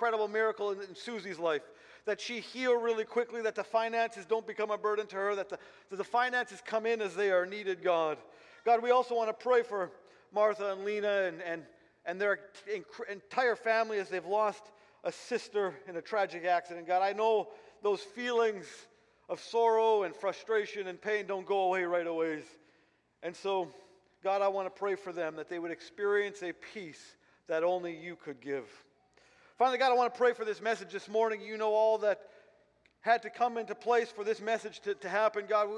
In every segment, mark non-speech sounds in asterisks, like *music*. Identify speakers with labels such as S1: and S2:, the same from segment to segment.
S1: incredible miracle in, in Susie's life. That she heal really quickly, that the finances don't become a burden to her, that the, that the finances come in as they are needed, God. God, we also want to pray for Martha and Lena and, and, and their entire family as they've lost a sister in a tragic accident. God, I know those feelings of sorrow and frustration and pain don't go away right away. And so, God, I want to pray for them that they would experience a peace that only you could give. Finally, God, I want to pray for this message this morning. You know all that had to come into place for this message to, to happen. God,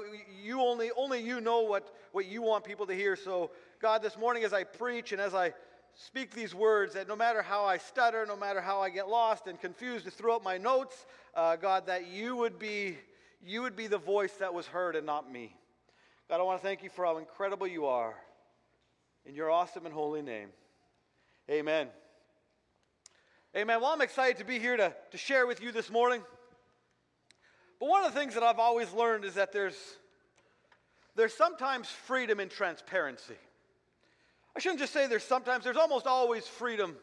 S1: you only, only you know what, what you want people to hear. So, God, this morning as I preach and as I speak these words, that no matter how I stutter, no matter how I get lost and confused up my notes, uh, God, that you would be you would be the voice that was heard and not me. God, I want to thank you for how incredible you are. In your awesome and holy name. Amen. Amen. Well, I'm excited to be here to, to share with you this morning. But one of the things that I've always learned is that there's, there's sometimes freedom in transparency. I shouldn't just say there's sometimes, there's almost always freedom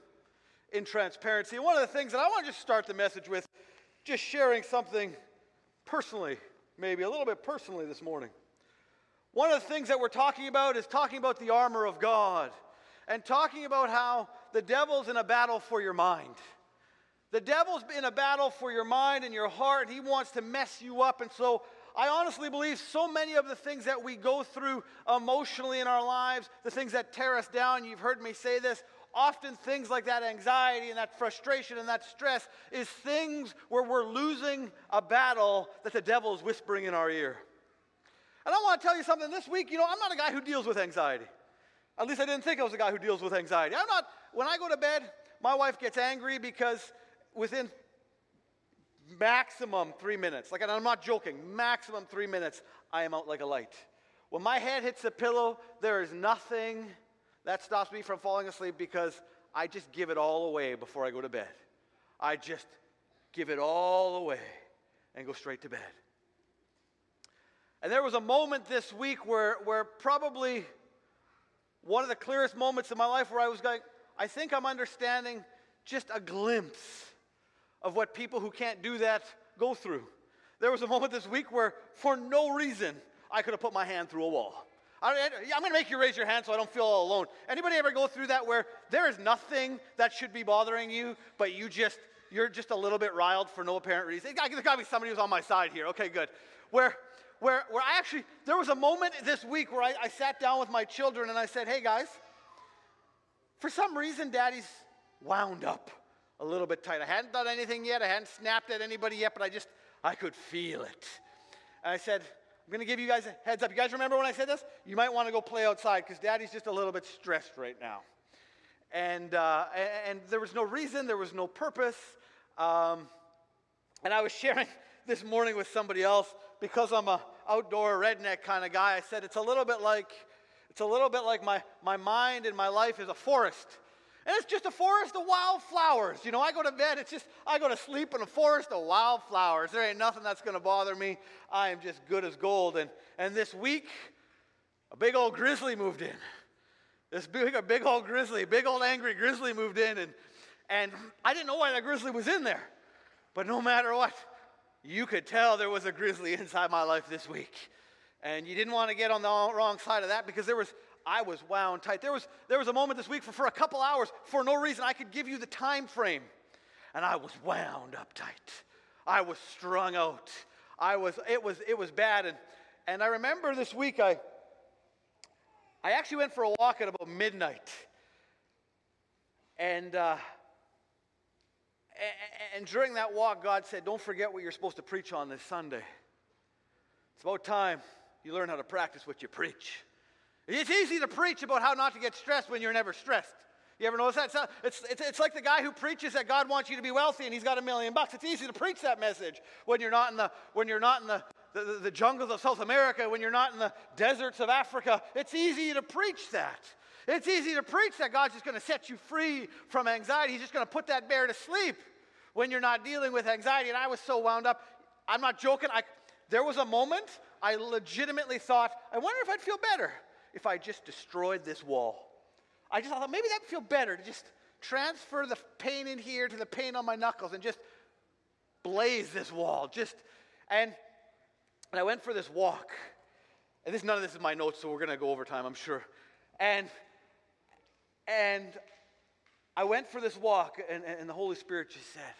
S1: in transparency. And one of the things that I want to just start the message with, just sharing something personally, maybe a little bit personally this morning. One of the things that we're talking about is talking about the armor of God and talking about how the devil's in a battle for your mind. The devil's in a battle for your mind and your heart. He wants to mess you up. And so I honestly believe so many of the things that we go through emotionally in our lives, the things that tear us down, you've heard me say this, often things like that anxiety and that frustration and that stress is things where we're losing a battle that the devil is whispering in our ear. And I want to tell you something this week, you know, I'm not a guy who deals with anxiety. At least I didn't think I was a guy who deals with anxiety. I'm not, when I go to bed, my wife gets angry because within maximum three minutes, like, and I'm not joking, maximum three minutes, I am out like a light. When my head hits the pillow, there is nothing that stops me from falling asleep because I just give it all away before I go to bed. I just give it all away and go straight to bed. And there was a moment this week where, where probably one of the clearest moments in my life where I was going, I think I'm understanding just a glimpse of what people who can't do that go through. There was a moment this week where, for no reason, I could have put my hand through a wall. I, am going to make you raise your hand so I don't feel all alone. Anybody ever go through that where there is nothing that should be bothering you, but you just you're just a little bit riled for no apparent reason? There's got to be somebody who's on my side here. Okay, good. Where where where I actually there was a moment this week where I, I sat down with my children and I said, "Hey guys, for some reason, Daddy's wound up a little bit tight. I hadn't done anything yet. I hadn't snapped at anybody yet, but I just I could feel it." And I said, I'm going to give you guys a heads up. You guys remember when I said this? You might want to go play outside because daddy's just a little bit stressed right now. And, uh, and there was no reason, there was no purpose. Um, and I was sharing *laughs* this morning with somebody else because I'm a outdoor redneck kind of guy. I said it's a little bit like it's a little bit like my, my mind and my life is a forest. And it's just a forest of wildflowers. You know, I go to bed, it's just, I go to sleep in a forest of wildflowers. There ain't nothing that's going to bother me. I am just good as gold. And, and this week, a big old grizzly moved in. This big, a big old grizzly, big old angry grizzly moved in. And, and I didn't know why that grizzly was in there. But no matter what, you could tell there was a grizzly *laughs* inside my life this week. And you didn't want to get on the wrong side of that because there was I was wound tight. There was, there was a moment this week for, for a couple hours, for no reason, I could give you the time frame. And I was wound up tight. I was strung out. I was, it was, it was bad. And, and I remember this week, I, I actually went for a walk at about midnight. And, uh, and during that walk, God said, Don't forget what you're supposed to preach on this Sunday. It's about time you learn how to practice what you preach. It's easy to preach about how not to get stressed when you're never stressed. You ever notice that? It's, it's, it's like the guy who preaches that God wants you to be wealthy and he's got a million bucks. It's easy to preach that message when you're not in the, when you're not in the, the, the, the jungles of South America, when you're not in the deserts of Africa. It's easy to preach that. It's easy to preach that God's just going to set you free from anxiety. He's just going to put that bear to sleep when you're not dealing with anxiety. And I was so wound up. I'm not joking. I, there was a moment I legitimately thought, I wonder if I'd feel better if I just destroyed this wall. I just thought maybe that'd feel better to just transfer the pain in here to the pain on my knuckles and just blaze this wall. Just and and I went for this walk. And this none of this is my notes, so we're gonna go over time, I'm sure. And and I went for this walk, and, and the Holy Spirit just said,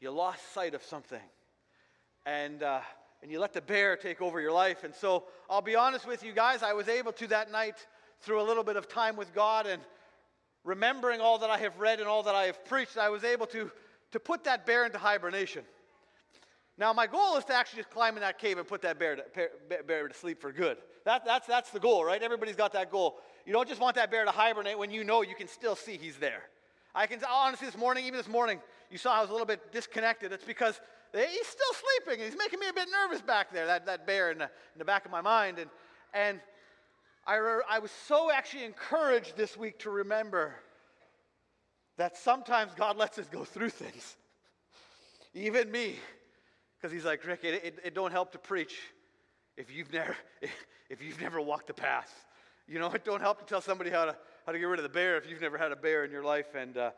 S1: You lost sight of something. And uh, and you let the bear take over your life. And so I'll be honest with you guys, I was able to that night through a little bit of time with God and remembering all that I have read and all that I have preached, I was able to, to put that bear into hibernation. Now, my goal is to actually just climb in that cave and put that bear to, bear to sleep for good. That, that's, that's the goal, right? Everybody's got that goal. You don't just want that bear to hibernate when you know you can still see he's there. I can honestly, this morning, even this morning, you saw I was a little bit disconnected. It's because he's still sleeping. He's making me a bit nervous back there, that, that bear in the, in the back of my mind. And, and I, re- I was so actually encouraged this week to remember that sometimes God lets us go through things. *laughs* Even me. Because he's like, Rick, it, it, it, don't help to preach if you've never, *laughs* if you've never walked the path. You know, it don't help to tell somebody how to, how to get rid of the bear if you've never had a bear in your life. And uh,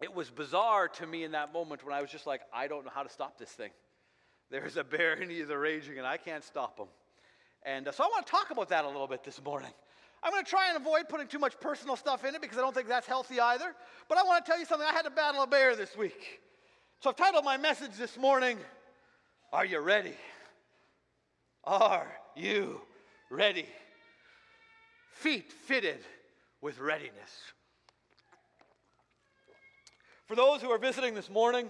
S1: it was bizarre to me in that moment when I was just like, I don't know how to stop this thing. There's a bear and he's raging and I can't stop him. And uh, so I want to talk about that a little bit this morning. I'm going to try and avoid putting too much personal stuff in it because I don't think that's healthy either. But I want to tell you something. I had to battle a bear this week. So I've titled my message this morning, Are You Ready? Are you ready? Feet fitted with readiness. For those who are visiting this morning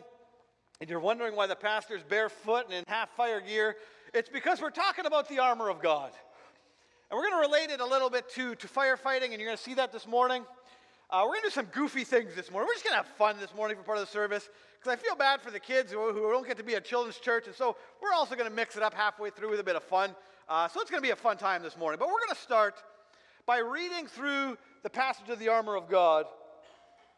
S1: and you're wondering why the pastor's barefoot and in half fire gear, it's because we're talking about the armor of God. And we're going to relate it a little bit to, to firefighting, and you're going to see that this morning. Uh, we're going to do some goofy things this morning. We're just going to have fun this morning for part of the service because I feel bad for the kids who, who don't get to be at children's church. And so we're also going to mix it up halfway through with a bit of fun. Uh, so it's going to be a fun time this morning. But we're going to start by reading through the passage of the armor of God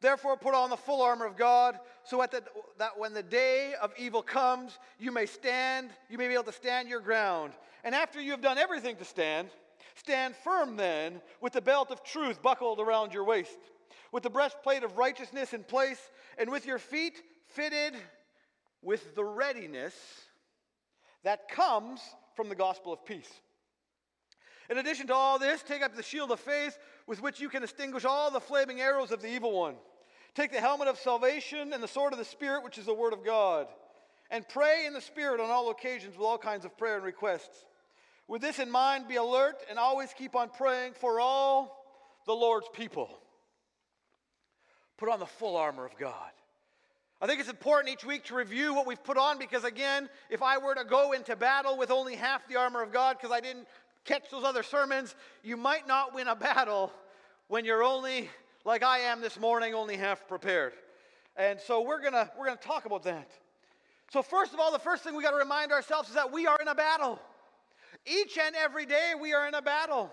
S1: Therefore, put on the full armor of God, so the, that when the day of evil comes, you may stand, you may be able to stand your ground. And after you have done everything to stand, Stand firm then with the belt of truth buckled around your waist, with the breastplate of righteousness in place, and with your feet fitted with the readiness that comes from the gospel of peace. In addition to all this, take up the shield of faith with which you can extinguish all the flaming arrows of the evil one. Take the helmet of salvation and the sword of the Spirit, which is the word of God. And pray in the Spirit on all occasions with all kinds of prayer and requests. With this in mind, be alert and always keep on praying for all the Lord's people. Put on the full armor of God. I think it's important each week to review what we've put on because, again, if I were to go into battle with only half the armor of God because I didn't catch those other sermons, you might not win a battle when you're only, like I am this morning, only half prepared. And so we're to we're to talk about that. So, first of all, the first thing we got to remind ourselves is that we are in a battle. Each and every day we are in a battle.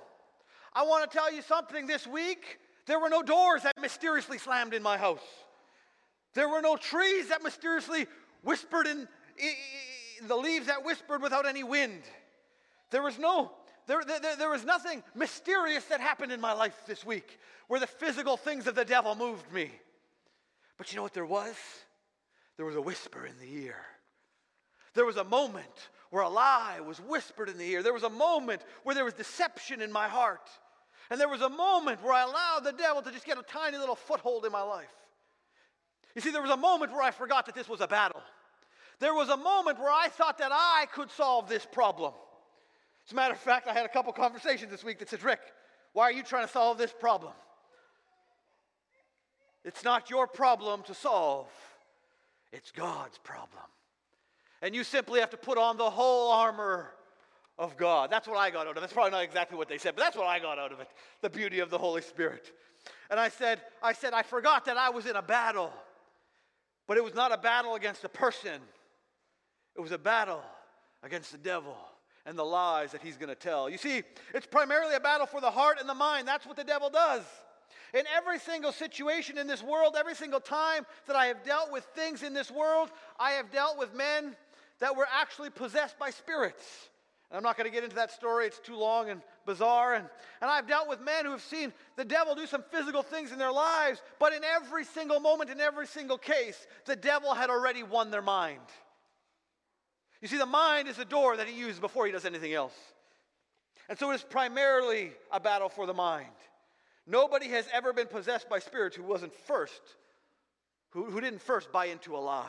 S1: I want to tell you something this week. There were no doors that mysteriously slammed in my house. There were no trees that mysteriously whispered in the leaves that whispered without any wind. There was no there, there, there, was nothing mysterious that happened in my life this week where the physical things of the devil moved me. But you know what there was? There was a whisper in the ear. There was a moment where a lie was whispered in the ear. There was a moment where there was deception in my heart. And there was a moment where I allowed the devil to just get a tiny little foothold in my life. You see, there was a moment where I forgot that this was a battle. There was a moment where I thought that I could solve this problem. As a matter of fact, I had a couple conversations this week that said, Rick, why are you trying to solve this problem? It's not your problem to solve, it's God's problem. And you simply have to put on the whole armor of God. That's what I got out of it. That's probably not exactly what they said, but that's what I got out of it. The beauty of the Holy Spirit. And I said, I said, I forgot that I was in a battle. But it was not a battle against a person, It was a battle against the devil and the lies that he's going to tell. You see, it's primarily a battle for the heart and the mind. That's what the devil does. In every single situation in this world, every single time that I have dealt with things in this world, I have dealt with men that were actually possessed by spirits. And I'm not going to get into that story, it's too long and bizarre. And, and I've dealt with men who have seen the devil do some physical things in their lives, but in every single moment, in every single case, the devil had already won their mind. You see, the mind is the door that he uses before he does anything else. And so it is primarily a battle for the mind. Nobody has ever been possessed by spirits who wasn't first, who, who didn't first buy into a lie.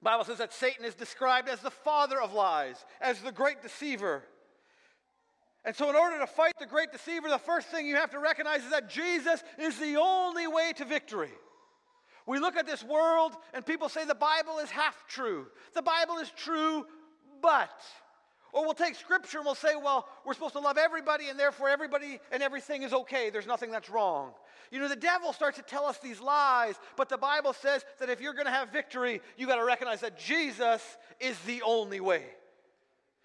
S1: The Bible says that Satan is described as the father of lies, as the great deceiver. And so, in order to fight the great deceiver, the first thing you have to recognize is that Jesus is the only way to victory. We look at this world and people say the Bible is half true. The Bible is true, but. Or we'll take scripture and we'll say, well, we're supposed to love everybody and therefore everybody and everything is okay. There's nothing that's wrong. You know, the devil starts to tell us these lies, but the Bible says that if you're going to have victory, you got to recognize that Jesus is the only way.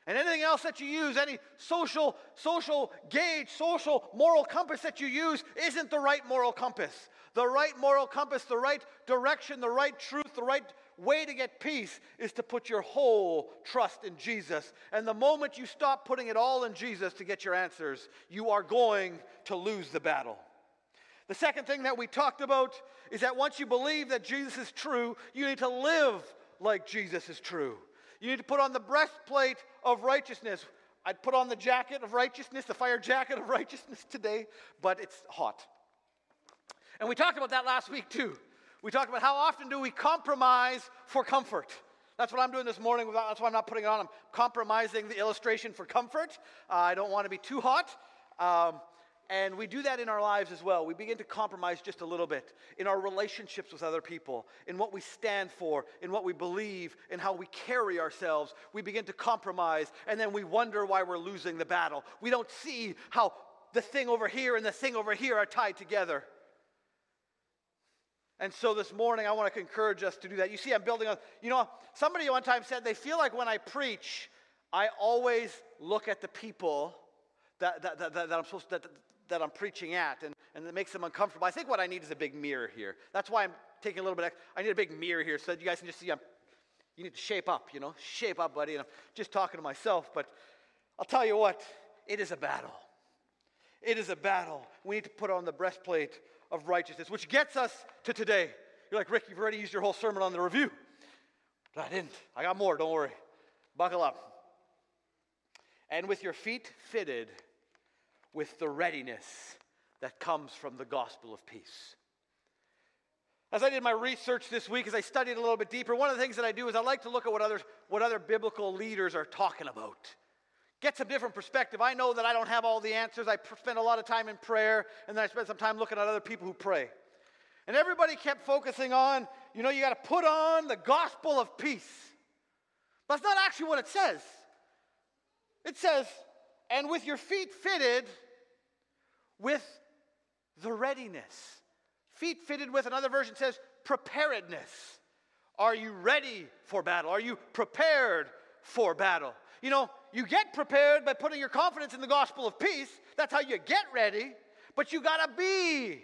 S1: And anything else that you use, any social, social gauge, social moral compass that you use, isn't the right moral compass. The right moral compass, the right direction, the right truth, the right way to get peace is to put your whole trust in Jesus. And the moment you stop putting it all in Jesus to get your answers, you are going to lose the battle. The second thing that we talked about is that once you believe that Jesus is true, you need to live like Jesus is true. You need to put on the breastplate of righteousness. I'd put on the jacket of righteousness, the fire jacket of *laughs* righteousness today, but it's hot. And we talked about that last week too. We talked about how often do we compromise for comfort. That's what I'm doing this morning. That's why I'm not putting it on. I'm compromising the illustration for comfort. Uh, I don't want to be too hot. Um, and we do that in our lives as well. We begin to compromise just a little bit in our relationships with other people, in what we stand for, in what we believe, in how we carry ourselves. We begin to compromise, and then we wonder why we're losing the battle. We don't see how the thing over here and the thing over here are tied together. And so this morning, I want to encourage us to do that. You see, I'm building on, you know, somebody one time said they feel like when I preach, I always look at the people that, that, that, that I'm supposed to, that, that I'm preaching at, and, and it makes them uncomfortable. I think what I need is a big mirror here. That's why I'm taking a little bit. I need a big mirror here so that you guys can just see. I'm, you need to shape up, you know, shape up, buddy. And I'm just talking to myself, but I'll tell you what, it is a battle. It is a battle. We need to put on the breastplate of righteousness, which gets us to today. You're like, Rick, you've already used your whole sermon on the review. But I didn't. I got more, don't worry. Buckle up. And with your feet fitted with the readiness that comes from the gospel of peace. As I did my research this week, as I studied a little bit deeper, one of the things that I do is I like to look at what, others, what other biblical leaders are talking about. Get some different perspective. I know that I don't have all the answers. I spend a lot of time in prayer, and then I spend some time looking at other people who pray. And everybody kept focusing on, you know, you got to put on the gospel of peace. But that's not actually what it says. It says, and with your feet fitted with the readiness. Feet fitted with, another version says, preparedness. Are you ready for battle? Are you prepared for battle? You know, you get prepared by putting your confidence in the gospel of peace. That's how you get ready, but you got to be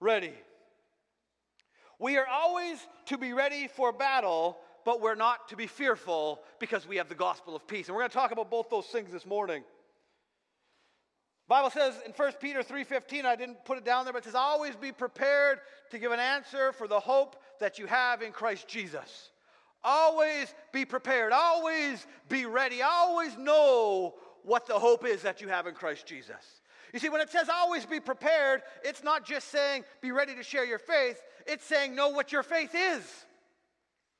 S1: ready. We are always to be ready for battle, but we're not to be fearful because we have the gospel of peace. And we're to talk about both those things this morning. Bible says in 1 Peter 3:15, I didn't put it down there, but it says, always be prepared to give an answer for the hope that you have in Christ Jesus. Always be prepared, always be ready, always know what the hope is that you have in Christ Jesus. You see, when it says always be prepared, it's not just saying be ready to share your faith, it's saying know what your faith is.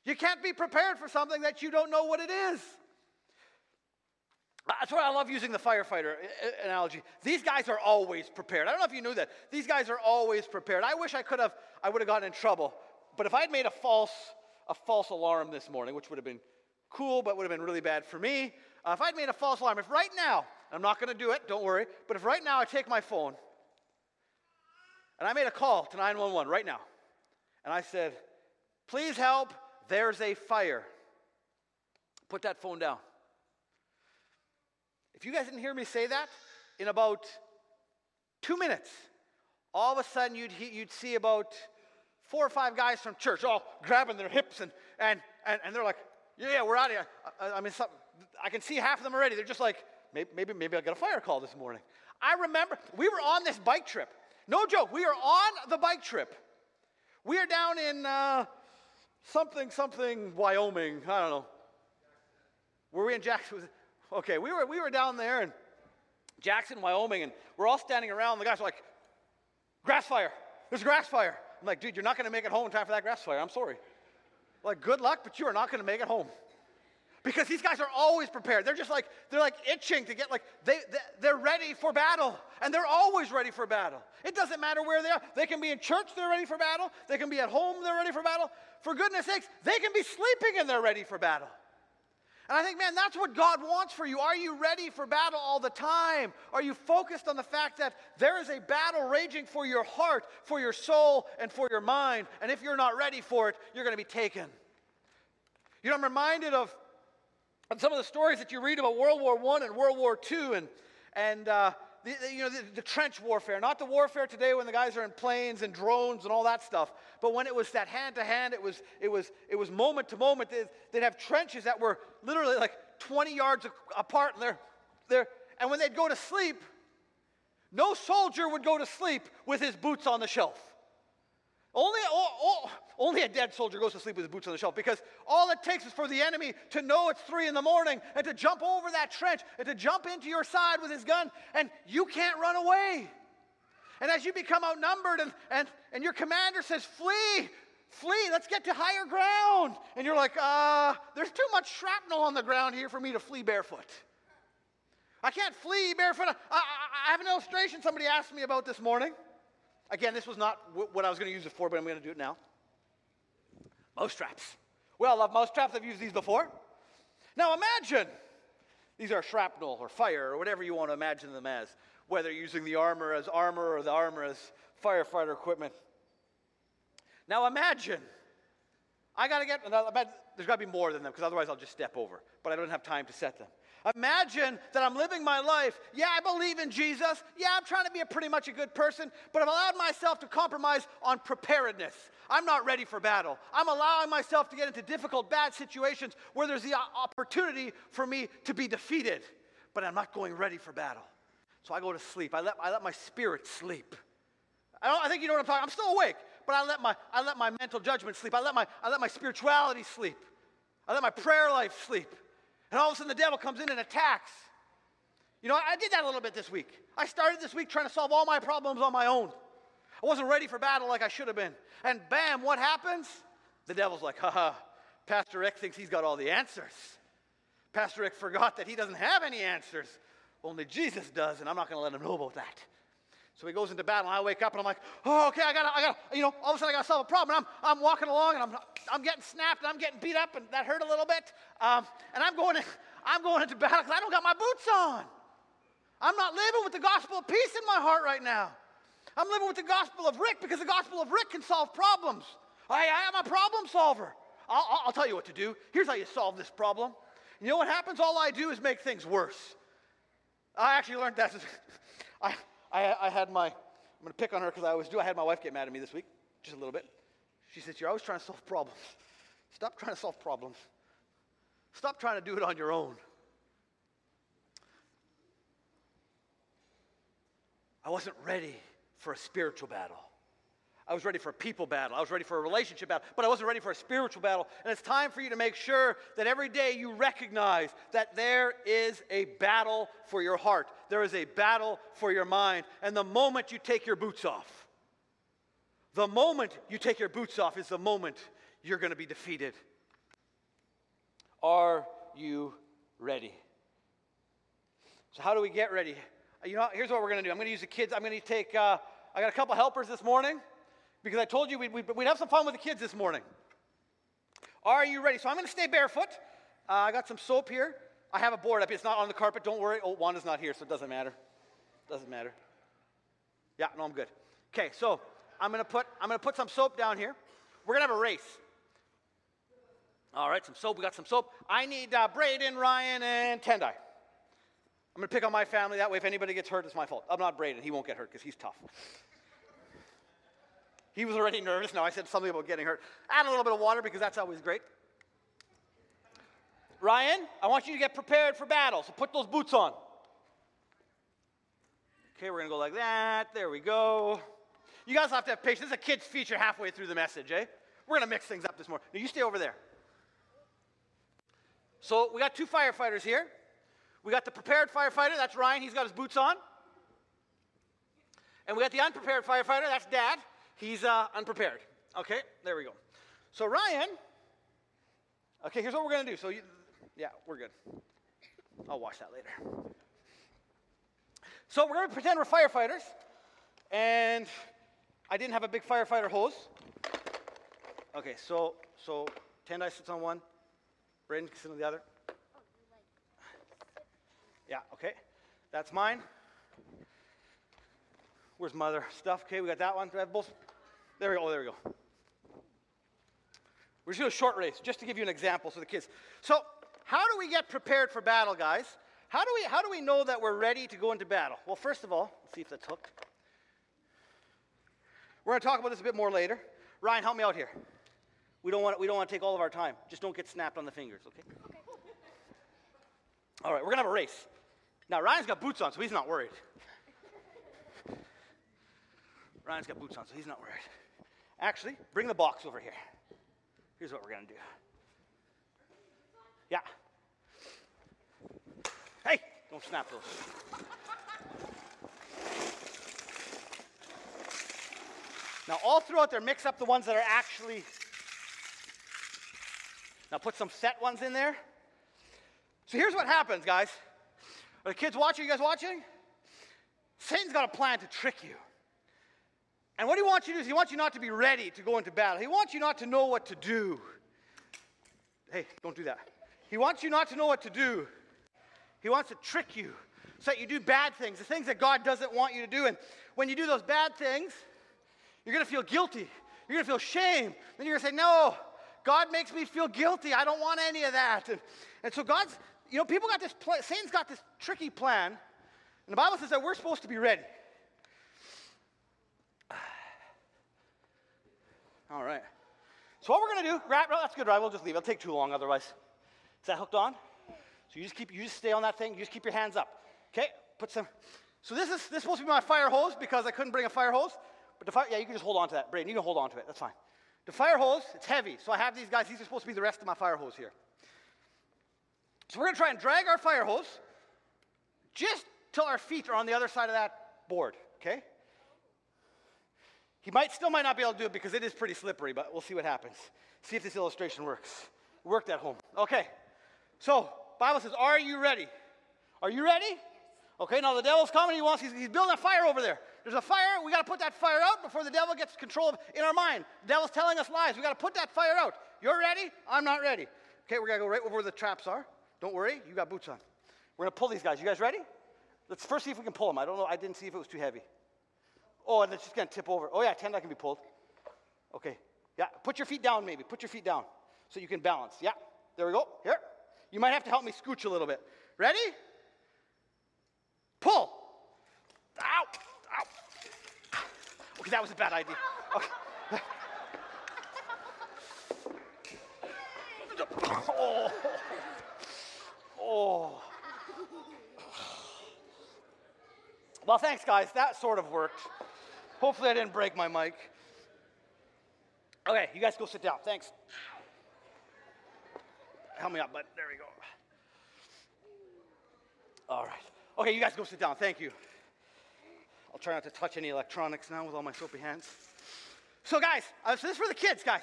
S1: You can't be prepared for something that you don't know what it is. That's why I love using the firefighter analogy. These guys are always prepared. I don't know if you knew that. These guys are always prepared. I wish I could have, I would have gotten in trouble. But if I'd made a false, a false alarm this morning, which would have been cool, but would have been really bad for me, uh, if I'd made a false alarm, if right now, I'm not going to do it, don't worry, but if right now I take my phone and I made a call to 911 right now, and I said, please help, there's a fire. Put that phone down. If you guys didn't hear me say that, in about two minutes, all of a sudden you'd, you'd see about four or five guys from church all grabbing their hips and, and, and, and they're like, yeah, yeah, we're out of here. I, I mean, some, I can see half of them already. They're just like, maybe, maybe, maybe I'll get a fire call this morning. I remember we were on this bike trip. No joke, we are on the bike trip. We are down in uh, something, something, Wyoming. I don't know. Were we in Jackson? Okay, we were, we were down there in Jackson, Wyoming, and we're all standing around. The guys are like, grass fire. There's a grass fire. I'm like, dude, you're not going to make it home in time for that grass fire. I'm sorry. Like, good luck, but you are not going to make it home. Because these guys are always prepared. They're just like, they're like itching to get, like, they, they, are ready for battle. And they're always ready for battle. It doesn't matter where they are. They can be in church, they're ready for battle. They can be at home, they're ready for battle. For goodness sakes, they can be sleeping and they're ready for battle. And I think, man, that's what God wants for you. Are you ready for battle all the time? Are you focused on the fact that there is a battle raging for your heart, for your soul, and for your mind? And if you're not ready for it, you're going to be taken. You know, I'm reminded of, of some of the stories that you read about World War I and World War II and, and uh, the, you know, the, the, trench warfare, not the warfare today when the guys are in planes and drones and all that stuff, but when it was that hand to hand, it was, it was, it was moment to moment. They'd, they'd have trenches that were literally like 20 yards apart, and they're, they're, and when they'd go to sleep, no soldier would go to sleep with his boots on the shelf. Only, oh, oh, only a dead soldier goes to sleep with his boots on the shelf because all it takes is for the enemy to know it's three in the morning and to jump over that trench and to jump into your side with his gun, and you can't run away. And as you become outnumbered and, and, and your commander says, Flee, flee, let's get to higher ground. And you're like, uh, there's too much shrapnel on the ground here for me to flee barefoot. I can't flee barefoot. I, I, I have an illustration somebody asked me about this morning. Again, this was not what I was going to use it for, but I'm going to do it now. Mouse traps. We all love mouse traps. I've used these before. Now imagine these are shrapnel or fire or whatever you want to imagine them as, whether using the armor as armor or the armor as firefighter equipment. Now imagine, I got to get, there's got to be more than them because otherwise I'll just step over, but I don't have time to set them. Imagine that I'm living my life. Yeah, I believe in Jesus. Yeah, I'm trying to be a pretty much a good person, but I've allowed myself to compromise on preparedness. I'm not ready for battle. I'm allowing myself to get into difficult, bad situations where there's the opportunity for me to be defeated, but I'm not going ready for battle. So I go to sleep. I let, I let my spirit sleep. I, I think you know what I'm talking I'm still awake, but I let, my, I let my mental judgment sleep. I let, my, I let my spirituality sleep. I let my prayer life sleep. And all of a sudden the devil comes in and attacks. You know, I did that a little bit this week. I started this week trying to solve all my problems on my own. I wasn't ready for battle like I should have been. And bam, what happens? The devil's like, haha, Pastor Rick thinks he's got all the answers. Pastor Rick forgot that he doesn't have any answers. Only Jesus does, and I'm not going to let him know about that. So he goes into battle, and I wake up and I'm like, oh, okay, I got I got you know, all of a sudden I got to solve a problem. And I'm, I'm walking along and I'm, I'm getting snapped and I'm getting beat up, and that hurt a little bit. Um, and I'm going, I'm going into battle because I don't got my boots on. I'm not living with the gospel of peace in my heart right now. I'm living with the gospel of Rick because the gospel of Rick can solve problems. I, I am a problem solver. I'll, I'll tell you what to do. Here's how you solve this problem. You know what happens? All I do is make things worse. I actually learned that. *laughs* I, I, I had my, I'm going to pick on her because I always do. I had my wife get mad at me this week, just a little bit. She says, You're always trying to solve problems. Stop trying to solve problems. Stop trying to do it on your own. I wasn't ready for a spiritual battle. I was ready for a people battle. I was ready for a relationship battle, but I wasn't ready for a spiritual battle. And it's time for you to make sure that every day you recognize that there is a battle for your heart, there is a battle for your mind. And the moment you take your boots off, the moment you take your boots off is the moment you're going to be defeated. Are you ready? So, how do we get ready? You know, here's what we're going to do. I'm going to use the kids. I'm going to take, uh, I got a couple helpers this morning because I told you we'd, we'd, we'd, have some fun with the kids this morning. Are you ready? So I'm going to stay barefoot. Uh, I got some soap here. I have a board up. It's not on the carpet. Don't worry. Oh, Wanda's not here, so it doesn't matter. Doesn't matter. Yeah, no, I'm good. Okay, so I'm going to put I'm going to put some soap down here. We're going to have a race. All right, some soap. We got some soap. I need uh, Braden, Ryan, and Tendai. I'm going to pick on my family. That way, if anybody gets hurt, it's my fault. I'm not Braden. He won't get hurt because he's tough. He was already nervous. Now I said something about getting hurt. Add a little bit of water because that's always great. Ryan, I want you to get prepared for battle. So put those boots on. Okay, we're going to go like that. There we go. You guys have to have patience. This is a kid's feature halfway through the message, eh? We're going to mix things up this morning. Now, you stay over there. So, we got two firefighters here. We got the prepared firefighter. That's Ryan. He's got his boots on. And we got the unprepared firefighter. That's Dad. He's uh, unprepared. Okay, there we go. So, Ryan, okay, here's what we're to do. So, you, yeah, we're good. I'll watch that later. So we're to pretend we're firefighters. And I didn't have a big firefighter hose. Okay, so so Tendai sits on one, Braden sits on the other. Yeah, okay. That's mine. Where's mother stuff? Okay, we got that one. Do I have both? There we go. Oh, there we go. We're just doing a short race, just to give you an example so the kids. So, how do we get prepared for battle, guys? How do, we, how do we know that we're ready to go into battle? Well, first of all, let's see if that's hooked. We're going to talk about this a bit more later. Ryan, help me out here. We don't want, we don't want to take all of our time. Just don't get snapped on the fingers, okay? okay. All right, we're going to have a race. Now, Ryan's got boots on, so he's not worried. Ryan's got boots on, so he's not worried. Actually, bring the box over here. Here's what we're going to do. Yeah. Hey, don't snap those. Now, all throughout there, mix up the ones that are actually. Now, put some set ones in there. So, here's what happens, guys. Are the kids watching? You guys watching? Satan's got a plan to trick you. And what he wants you to do is he wants you not to be ready to go into battle. He wants you not to know what to do. Hey, don't do that. He wants you not to know what to do. He wants to trick you so that you do bad things, the things that God doesn't want you to do. And when you do those bad things, you're going to feel guilty. You're going to feel shame. Then you're going to say, No, God makes me feel guilty. I don't want any of that. And, and so God's, you know, people got this, plan, Satan's got this tricky plan. And the Bible says that we're supposed to be ready. All right. So what we're going to do, right, that's good, right? We'll just leave. It'll take too long otherwise. Is that hooked on? So you just keep, you just stay on that thing. You just keep your hands up. Okay? Put some. So this is this is supposed to be my fire hose because I couldn't bring a fire hose. But the fire, yeah, you can just hold on to that, Braden. You can hold on to it. That's fine. The fire hose, it's heavy. So I have these guys. These are supposed to be the rest of my fire hose here. So we're gonna try and drag our fire hose just till our feet are on the other side of that board. Okay? He might still might not be able to do it because it is pretty slippery, but we'll see what happens. See if this illustration works. It worked at home. Okay. So Bible says, Are you ready? Are you ready? Okay, now the devil's coming. He wants, he's, he's building a fire over there. There's a fire. We got to put that fire out before the devil gets control of in our mind. The devil's telling us lies. We got to put that fire out. You're ready? I'm not ready. Okay, we're going to go right over where the traps are. Don't worry, you got boots on. We're going to pull these guys. You guys ready? Let's first see if we can pull them. I don't know. I didn't see if it was too heavy. Oh, and it's just going to tip over. Oh, yeah, 10 that can be pulled. Okay. Yeah, put your feet down maybe. Put your feet down so you can balance. Yeah, there we go. Here. You might have to help me scooch a little bit. Ready? Pull. Ow. Ow. Okay, that was a bad idea. Okay. *laughs* Oh. Oh. Well, thanks, guys. That sort of worked. Hopefully, I didn't break my mic. Okay, you guys go sit down. Thanks. Help me out, bud. There we go. All right. Okay, you guys go sit down. Thank you. I'll try not to touch any electronics now with all my soapy hands. So, guys, uh, so this is for the kids, guys.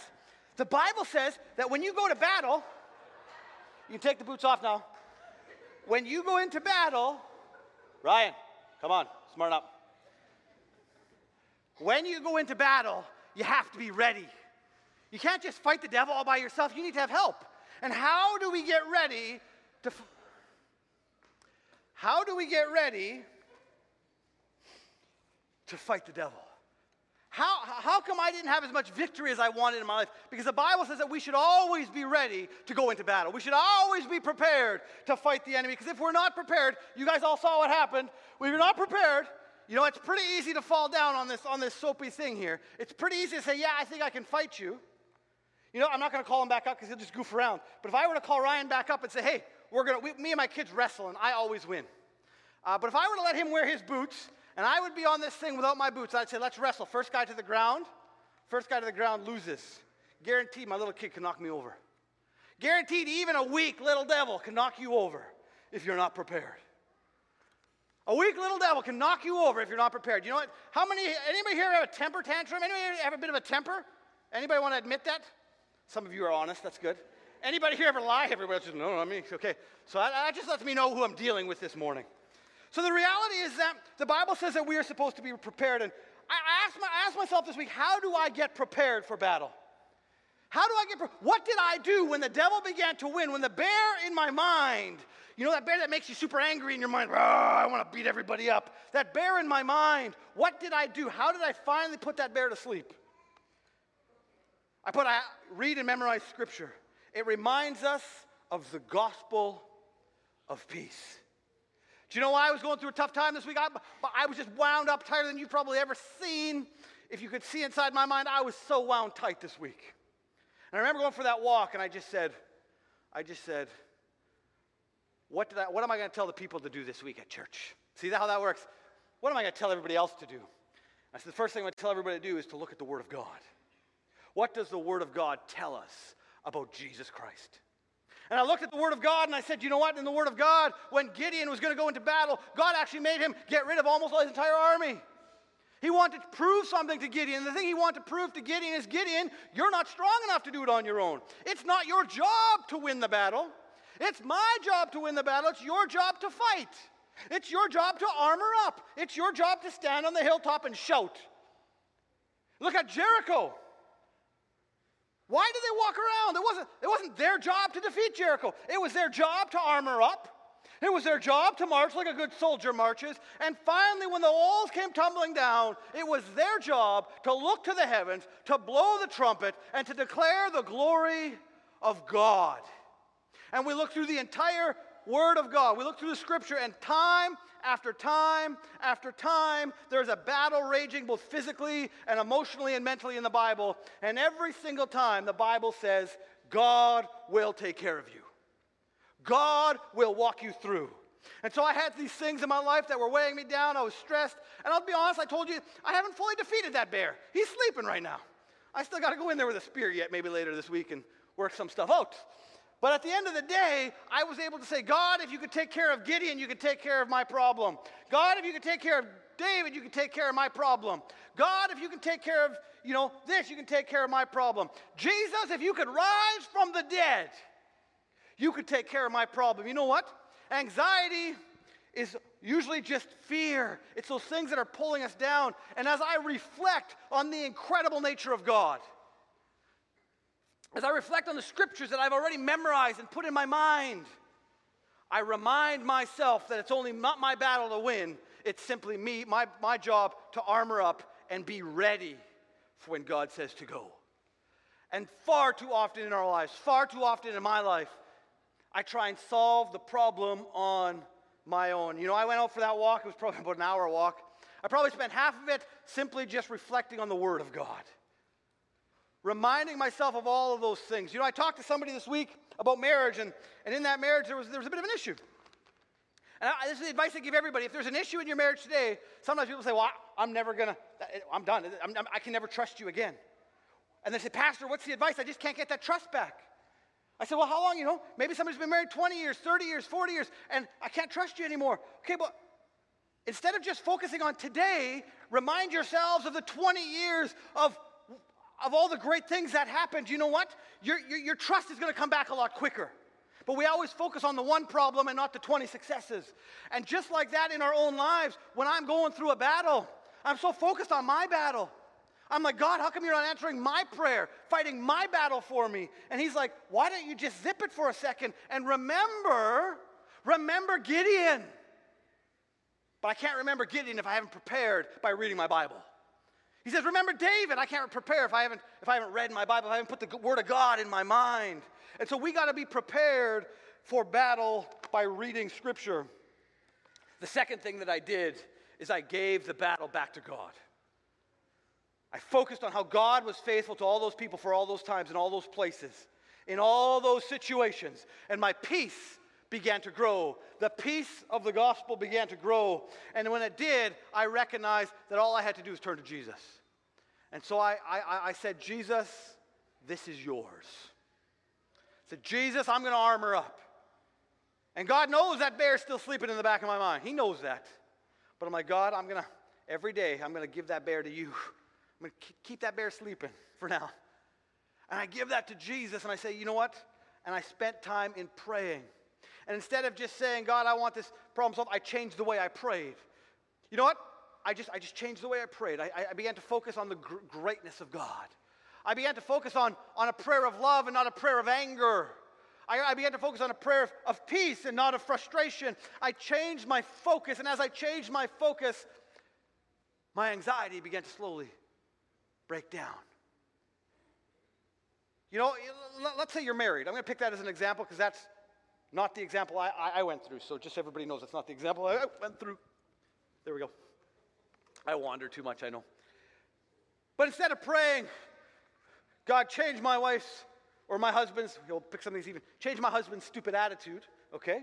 S1: The Bible says that when you go to battle, you take the boots off now. When you go into battle, Ryan, come on, smart up. When you go into battle, you have to be ready. You can't just fight the devil all by yourself. You need to have help. And how do we get ready to f- How do we get ready to fight the devil? How, how come I didn't have as much victory as I wanted in my life? Because the Bible says that we should always be ready to go into battle. We should always be prepared to fight the enemy. Because if we're not prepared, you guys all saw what happened. When you're not prepared, you know, it's pretty easy to fall down on this, on this soapy thing here. It's pretty easy to say, yeah, I think I can fight you. You know, I'm not going to call him back up because he'll just goof around. But if I were to call Ryan back up and say, hey, we're going to, me and my kids wrestle, and I always win. Uh, but if I were to let him wear his boots and I would be on this thing without my boots. I'd say, let's wrestle. First guy to the ground, first guy to the ground loses. Guaranteed my little kid can knock me over. Guaranteed even a weak little devil can knock you over if you're not prepared. A weak little devil can knock you over if you're not prepared. You know what? How many, anybody here have a temper tantrum? Anybody have a bit of a temper? Anybody want to admit that? Some of you are honest, that's good. Anybody here ever lie? Everybody just, no, I mean, okay. So that, that just lets me know who I'm dealing with this morning. So the reality is that the Bible says that we are supposed to be prepared. And I asked, my, I asked myself this week, how do I get prepared for battle? How do I get, pre- what did I do when the devil began to win? When the bear in my mind, you know that bear that makes you super angry in your mind, I want to beat everybody up. That bear in my mind, what did I do? How did I finally put that bear to sleep? I put, I read and memorize scripture. It reminds us of the gospel of peace. Do you know why I was going through a tough time this week? I, I was just wound up tighter than you've probably ever seen. If you could see inside my mind, I was so wound tight this week. And I remember going for that walk, and I just said, I just said, what, I, what am I going to tell the people to do this week at church? See how that works? What am I going to tell everybody else to do? I said, the first thing I'm going to tell everybody to do is to look at the Word of God. What does the Word of God tell us about Jesus Christ? And I looked at the Word of God and I said, you know what? In the Word of God, when Gideon was going to go into battle, God actually made him get rid of almost all his entire army. He wanted to prove something to Gideon. The thing he wanted to prove to Gideon is Gideon, you're not strong enough to do it on your own. It's not your job to win the battle. It's my job to win the battle. It's your job to fight. It's your job to armor up. It's your job to stand on the hilltop and shout. Look at Jericho. Why did they walk around? It wasn't, it wasn't their job to defeat Jericho. It was their job to armor up. It was their job to march like a good soldier marches. And finally, when the walls came tumbling down, it was their job to look to the heavens, to blow the trumpet, and to declare the glory of God. And we look through the entire Word of God. We look through the Scripture, and time after time after time, there's a battle raging both physically and emotionally and mentally in the Bible. And every single time, the Bible says, God will take care of you. God will walk you through. And so I had these things in my life that were weighing me down. I was stressed. And I'll be honest, I told you, I haven't fully defeated that bear. He's sleeping right now. I still got to go in there with a spear yet, maybe later this week, and work some stuff out. But at the end of the day, I was able to say, God, if you could take care of Gideon, you could take care of my problem. God, if you could take care of David, you can take care of my problem. God, if you can take care of, you know, this, you can take care of my problem. Jesus, if you could rise from the dead, you could take care of my problem. You know what? Anxiety is usually just fear. It's those things that are pulling us down. And as I reflect on the incredible nature of God, as I reflect on the scriptures that I've already memorized and put in my mind, I remind myself that it's only not my battle to win, it's simply me, my, my job to armor up and be ready for when God says to go. And far too often in our lives, far too often in my life, I try and solve the problem on my own. You know, I went out for that walk, it was probably about an hour walk. I probably spent half of it simply just reflecting on the Word of God reminding myself of all of those things. You know, I talked to somebody this week about marriage, and, and in that marriage, there was, there was a bit of an issue. And I, this is the advice I give everybody. If there's an issue in your marriage today, sometimes people say, Well, I, am never going to, I'm done. I'm, I'm, I can never trust you again. And they say, Pastor, what's the advice? I just can't get that trust back. I said, Well, how long? You know, maybe somebody's been married 20 years, 30 years, 40 years, and I can't trust you anymore. Okay, but instead of just focusing on today, remind yourselves of the 20 years of of all the great things that happened, you know what? Your, your, your trust is going to come back a lot quicker. But we always focus on the one problem and not the 20 successes. And just like that in our own lives, when I'm going through a battle, I'm so focused on my battle. I'm like, God, how come you're not answering my prayer, fighting my battle for me? And he's like, why don't you just zip it for a second and remember, remember Gideon. But I can't remember Gideon if I haven't prepared by reading my Bible. He says, Remember David. I can't prepare if I haven't, if I haven't read my Bible, if I haven't put the Word of God in my mind. And so we got to be prepared for battle by reading Scripture. The second thing that I did is I gave the battle back to God. I focused on how God was faithful to all those people for all those times in all those places, in all those situations. And my peace began to grow. The peace of the gospel began to grow. And when it did, I recognized that all I had to do was turn to Jesus. And so I, I, I said, Jesus, this is yours. I said, Jesus, I'm going to armor up. And God knows that bear's still sleeping in the back of my mind. He knows that. But I'm like, God, I'm going to, every day, I'm going to give that bear to you. I'm going to keep that bear sleeping for now. And I give that to Jesus and I say, you know what? And I spent time in praying. And instead of just saying, God, I want this problem solved, I changed the way I prayed. You know what? I just, I just changed the way I prayed. I, I began to focus on the gr- greatness of God. I began to focus on, on a prayer of love and not a prayer of anger. I, I began to focus on a prayer of, of peace and not of frustration. I changed my focus, and as I changed my focus, my anxiety began to slowly break down. You know, let's say you're married. I'm going to pick that as an example because that's not the example I, I, went through. So just everybody knows, that's not the example I went through. There we go. I wander too much, I know. But instead of praying, God, change my wife's or my husband's, he'll pick something even, change my husband's stupid attitude, okay?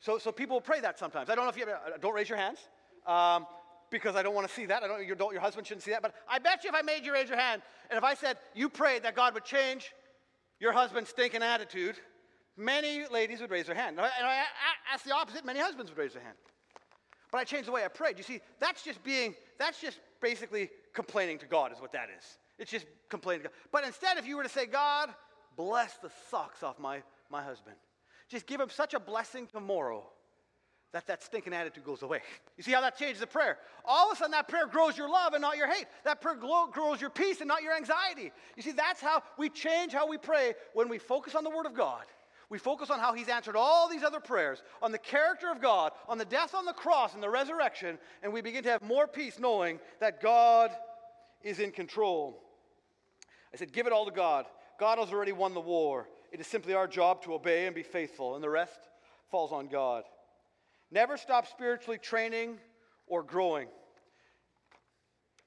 S1: So, so people will pray that sometimes. I don't know if you, uh, don't raise your hands. Um, because I don't want to see that. I don't, your, your husband shouldn't see that. But I bet you if I made you raise your hand, and if I said you prayed that God would change your husband's stinking attitude, many ladies would raise their hand. And I, asked the opposite, many husbands would raise their hand. But I changed the way I prayed. You see, that's just being, that's just basically complaining to God, is what that is. It's just complaining to God. But instead, if you were to say, God, bless the socks off my, my husband, just give him such a blessing tomorrow that that stinking attitude goes away. *laughs* You see how that changes the prayer? All of a sudden, that prayer grows your love and not your hate. That prayer grows your peace and not your anxiety. You see, that's how we change how we pray when we focus on the Word of God. We focus on how He's answered all these other prayers, on the character of God, on the death on the cross and the resurrection, and we begin to have more peace knowing that God is in control. I said, Give it all to God. God has already won the war. It is simply our job to obey and be faithful, and the rest falls on God. Never stop spiritually training or growing.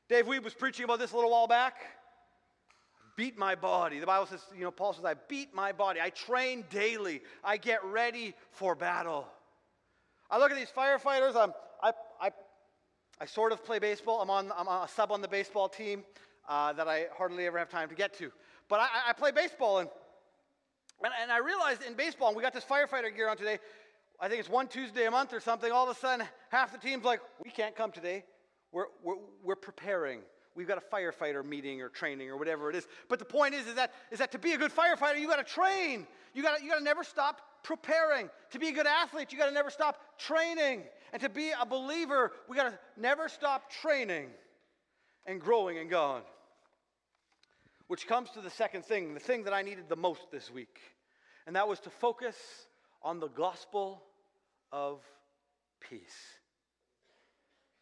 S1: Dave Weed was preaching about this a little while back. Beat my body. The Bible says, you know, Paul says, I beat my body. I train daily. I get ready for battle. I look at these firefighters. I'm, I, I, I sort of play baseball. I'm on, I'm a sub on the baseball team uh, that I hardly ever have time to get to. But I, I play baseball, and, and, and I realized in baseball, and we got this firefighter gear on today, I think it's one Tuesday a month or something, all of a sudden half the team's like, we can't come today. We're, we're, we're preparing. We've got a firefighter meeting or training or whatever it is. But the point is, is that, is that to be a good firefighter, you got to train. You got you to never stop preparing. To be a good athlete, you got to never stop training. And to be a believer, we got to never stop training and growing in God. Which comes to the second thing, the thing that I needed the most this week. And that was to focus on the gospel of peace.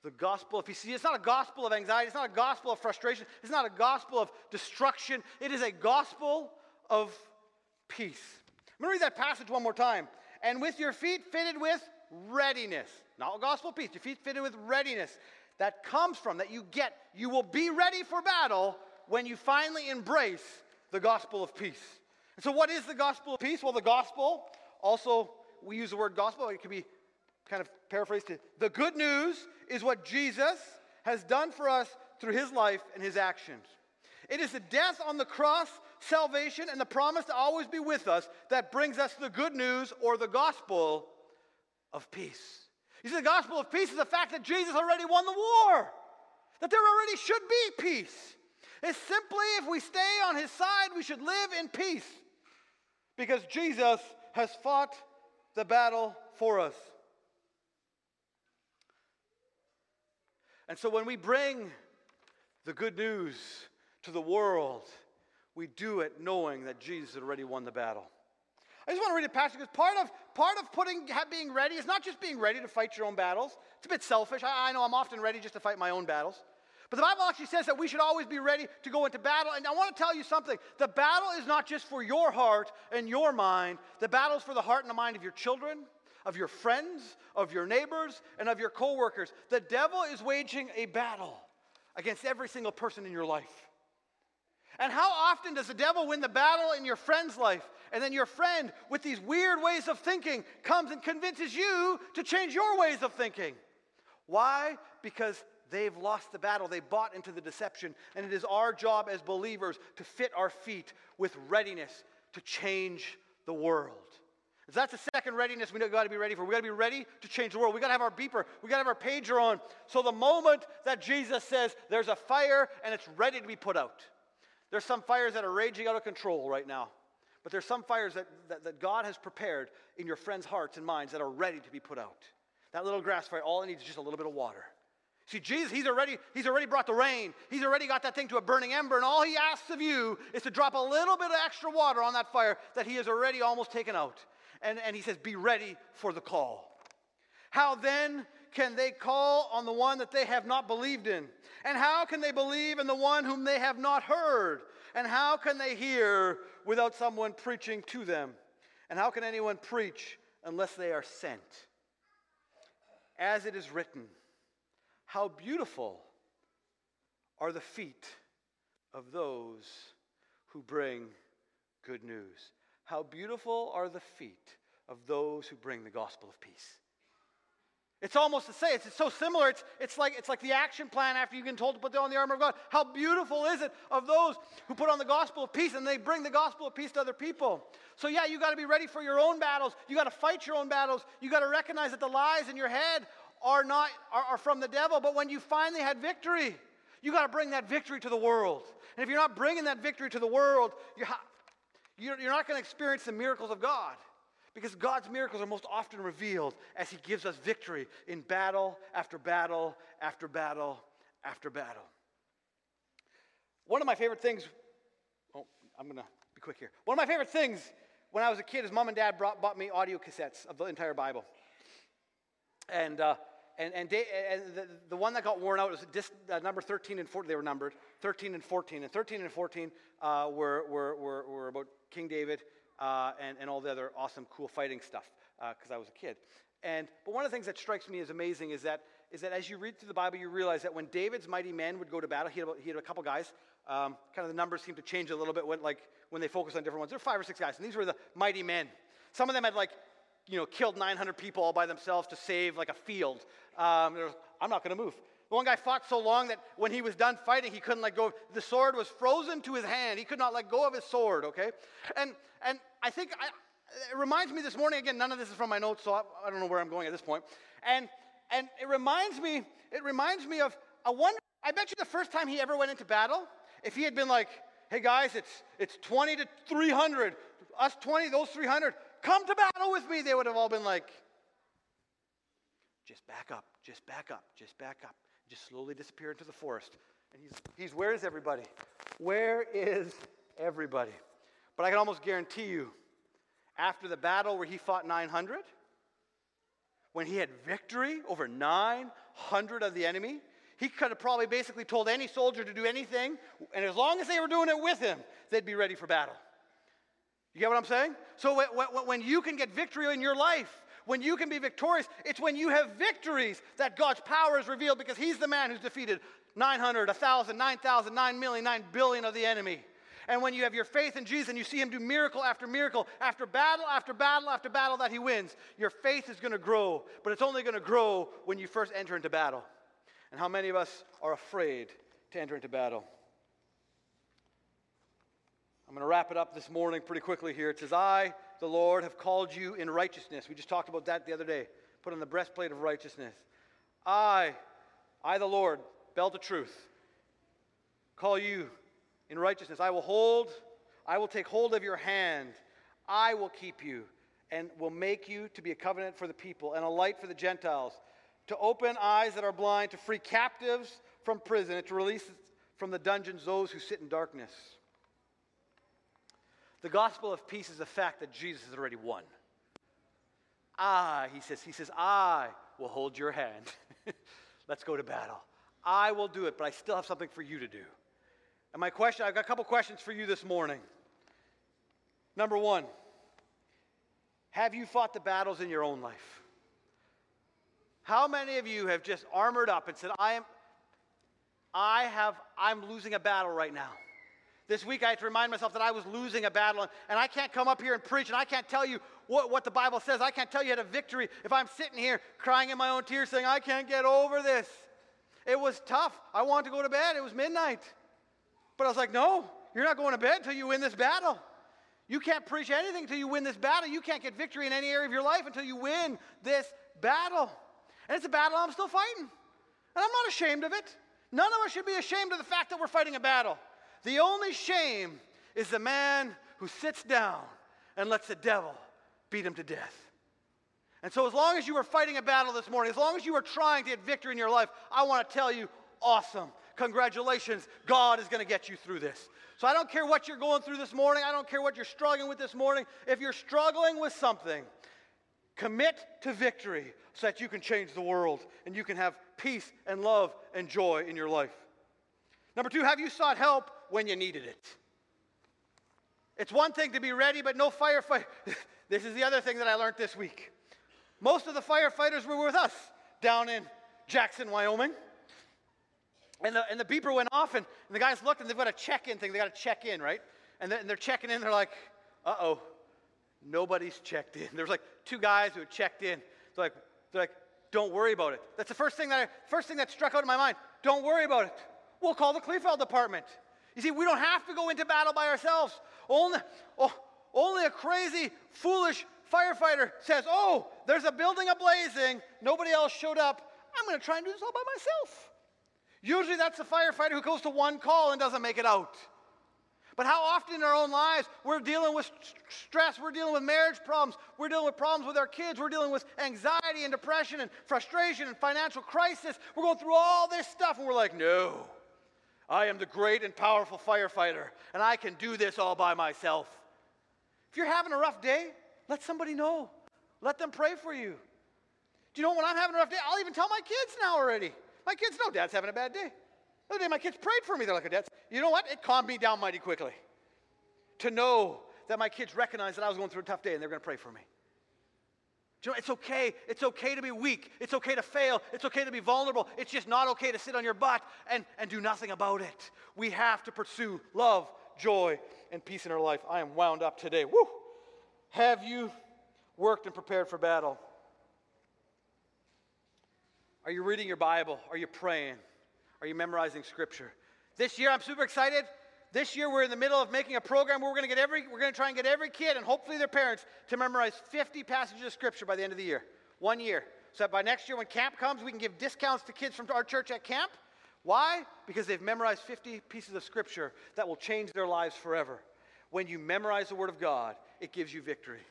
S1: The gospel of peace. It's not a gospel of anxiety, it's not a gospel of frustration, it's not a gospel of destruction. It is a gospel of peace. I'm going to read that passage one more time. And with your feet fitted with readiness, not a gospel of peace, your feet fitted with readiness that comes from, that you get, you will be ready for battle when you finally embrace the gospel of peace. And so, what is the gospel of peace? Well, the gospel also, we use the word gospel, it could be kind of paraphrased to the good news is what Jesus has done for us through his life and his actions. It is the death on the cross, salvation, and the promise to always be with us that brings us the good news or the gospel of peace. You see, the gospel of peace is the fact that Jesus already won the war, that there already should be peace. It's simply if we stay on his side, we should live in peace because Jesus has fought the battle for us. And so when we bring the good news to the world, we do it knowing that Jesus had already won the battle. I just want to read a passage because part of, part of putting, being ready is not just being ready to fight your own battles. It's a bit selfish. I, I know I'm often ready just to fight my own battles. But the Bible actually says that we should always be ready to go into battle. And I want to tell you something the battle is not just for your heart and your mind, the battle is for the heart and the mind of your children, of your friends, of your neighbors, and of your coworkers. The devil is waging a battle against every single person in your life. And how often does the devil win the battle in your friend's life? And then your friend, with these weird ways of thinking, comes and convinces you to change your ways of thinking. Why? Because they've lost the battle. They bought into the deception. And it is our job as believers to fit our feet with readiness to change the world. That's the second readiness we got to be ready for. We got to be ready to change the world. We got to have our beeper. We got to have our pager on. So the moment that Jesus says there's a fire and it's ready to be put out, there's some fires that are raging out of control right now. But there's some fires that, that, that God has prepared in your friends' hearts and minds that are ready to be put out. That little grass fire, all it needs is just a little bit of water. See, Jesus, he's already, he's already brought the rain. He's already got that thing to a burning ember, and all he asks of you is to drop a little bit of extra water on that fire that he has already almost taken out. And, and he says, Be ready for the call. How then can they call on the one that they have not believed in? And how can they believe in the one whom they have not heard? And how can they hear without someone preaching to them? And how can anyone preach unless they are sent? As it is written, how beautiful are the feet of those who bring good news. How beautiful are the feet of those who bring the gospel of peace. It's almost to say, it's, it's so similar. It's, it's, like, it's like the action plan after you've been told to put on the armor of God. How beautiful is it of those who put on the gospel of peace and they bring the gospel of peace to other people? So, yeah, you got to be ready for your own battles. You got to fight your own battles. You got to recognize that the lies in your head are not are, are from the devil, but when you finally had victory, you got to bring that victory to the world. And if you're not bringing that victory to the world, you're, you're, not going to experience the miracles of God. Because God's miracles are most often revealed as He gives us victory in battle after battle after battle after battle. One of my favorite things, oh, I'm going to be quick here. One of my favorite things when I was a kid is mom and dad brought, bought me audio cassettes of the entire Bible. And uh, and, and, they, and the, the, one that got worn out was disc, uh, number 13 and 14. They were numbered 13 and 14. And 13 and 14 uh, were, were, were, were, about King David uh, and, and all the other awesome, cool fighting stuff because uh, I was a kid. And, but one of the things that strikes me as amazing is that, is that as you read through the Bible, you realize that when David's mighty men would go to battle, he had, he had a couple guys. Um, kind of the numbers seem to change a little bit when, like, when they focus on different ones. There were five or six guys, and these were the mighty men. Some of them had like you know, killed 900 people all by themselves to save like a field. Um, I'm not going to move. The one guy fought so long that when he was done fighting, he couldn't let go. The sword was frozen to his hand. He could not let go of his sword, okay? And, and I think I, it reminds me this morning, again, none of this is from my notes, so I, I don't know where I'm going at this point. And, and it reminds me, it reminds me of, I wonder, I bet you the first time he ever went into battle, if he had been like, hey guys, it's, it's 20 to 300, us 20, those 300, Come to battle with me. They would have all been like, just back up, just back up, just back up. Just slowly disappear into the forest. And he's, he's where is everybody? Where is everybody? But I can almost guarantee you, after the battle where he fought 900, when he had victory over 900 of the enemy, he could have probably basically told any soldier to do anything, and as long as they were doing it with him, they'd be ready for battle. You get what I'm saying? So when you can get victory in your life, when you can be victorious, it's when you have victories that God's power is revealed because He's the man who's defeated 900, 1,000, 9,000, 9 million, 9 billion of the enemy. And when you have your faith in Jesus and you see Him do miracle after miracle, after battle after battle after battle that He wins, your faith is going to grow. But it's only going to grow when you first enter into battle. And how many of us are afraid to enter into battle? I'm going to wrap it up this morning pretty quickly here. It says, I, the Lord, have called you in righteousness. We just talked about that the other day. Put on the breastplate of righteousness. I, I, the Lord, belt of truth, call you in righteousness. I will hold, I will take hold of your hand. I will keep you and will make you to be a covenant for the people and a light for the Gentiles, to open eyes that are blind, to free captives from prison, and to release from the dungeons those who sit in darkness. The gospel of peace is the fact that Jesus has already won. I, he says, he says, I will hold your hand. *laughs* Let's go to battle. I will do it, but I still have something for you to do. And my question, I've got a couple questions for you this morning. Number one, have you fought the battles in your own life? How many of you have just armored up and said, I am, I have, I'm losing a battle right now? This week I had to remind myself that I was losing a battle, and I can't come up here and preach, and I can't tell you what, what the Bible says. I can't tell you how to victory if I'm sitting here crying in my own tears saying, I can't get over this. It was tough. I wanted to go to bed. It was midnight. But I was like, no, you're not going to bed until you win this battle. You can't preach anything until you win this battle. You can't get victory in any area of your life until you win this battle. And it's a battle I'm still fighting. And I'm not ashamed of it. None of us should be ashamed of the fact that we're fighting a battle. The only shame is the man who sits down and lets the devil beat him to death. And so, as long as you are fighting a battle this morning, as long as you are trying to get victory in your life, I want to tell you awesome. Congratulations. God is going to get you through this. So, I don't care what you're going through this morning. I don't care what you're struggling with this morning. If you're struggling with something, commit to victory so that you can change the world and you can have peace and love and joy in your life. Number two, have you sought help when you needed it? It's one thing to be ready, but no firefight. *laughs* this is the other thing that I learned this week. Most of the firefighters were with us down in Jackson, Wyoming. And the, and the beeper went off, and, and the guys looked, and they've got a check in thing. They got to check in, right? And, and they're checking in. They're like, uh oh, nobody's checked in. *laughs* There's like two guys who had checked in. They're like, they're like, don't worry about it. That's the first thing that I, first thing that struck out in my mind. Don't worry about it. We'll call the Kleefeld department. You see, we don't have to go into battle by ourselves. Only, oh, only a crazy, foolish firefighter says, Oh, there's a building ablazing. Nobody else showed up. I'm going to try and do this all by myself. Usually that's the firefighter who goes to one call and doesn't make it out. But how often in our own lives we're dealing with stress, we're dealing with marriage problems, we're dealing with problems with our kids, we're dealing with anxiety and depression and frustration and financial crisis. We're going through all this stuff and we're like, no, I am the great and powerful firefighter and I can do this all by myself. If you're having a rough day, let somebody know. Let them pray for you. Do you know when I'm having a rough day, I'll even tell my kids now already. My kids know dad's having a bad day. The other day, my kids prayed for me. They're like, Dad, you know what? It calmed me down mighty quickly to know that my kids recognized that I was going through a tough day and they're going to pray for me. You know, it's okay. It's okay to be weak. It's okay to fail. It's okay to be vulnerable. It's just not okay to sit on your butt and, and do nothing about it. We have to pursue love, joy, and peace in our life. I am wound up today. Woo! Have you worked and prepared for battle? Are you reading your Bible? Are you praying? Are you memorizing scripture? This year, I'm super excited. This year, we're in the middle of making a program where we're going to get every, we're going to try and get every kid and hopefully their parents to memorize 50 passages of scripture by the end of the year. One year. So that by next year, when camp comes, we can give discounts to kids from our church at camp. Why? Because they've memorized 50 pieces of scripture that will change their lives forever. When you memorize the Word of God, it gives you victory.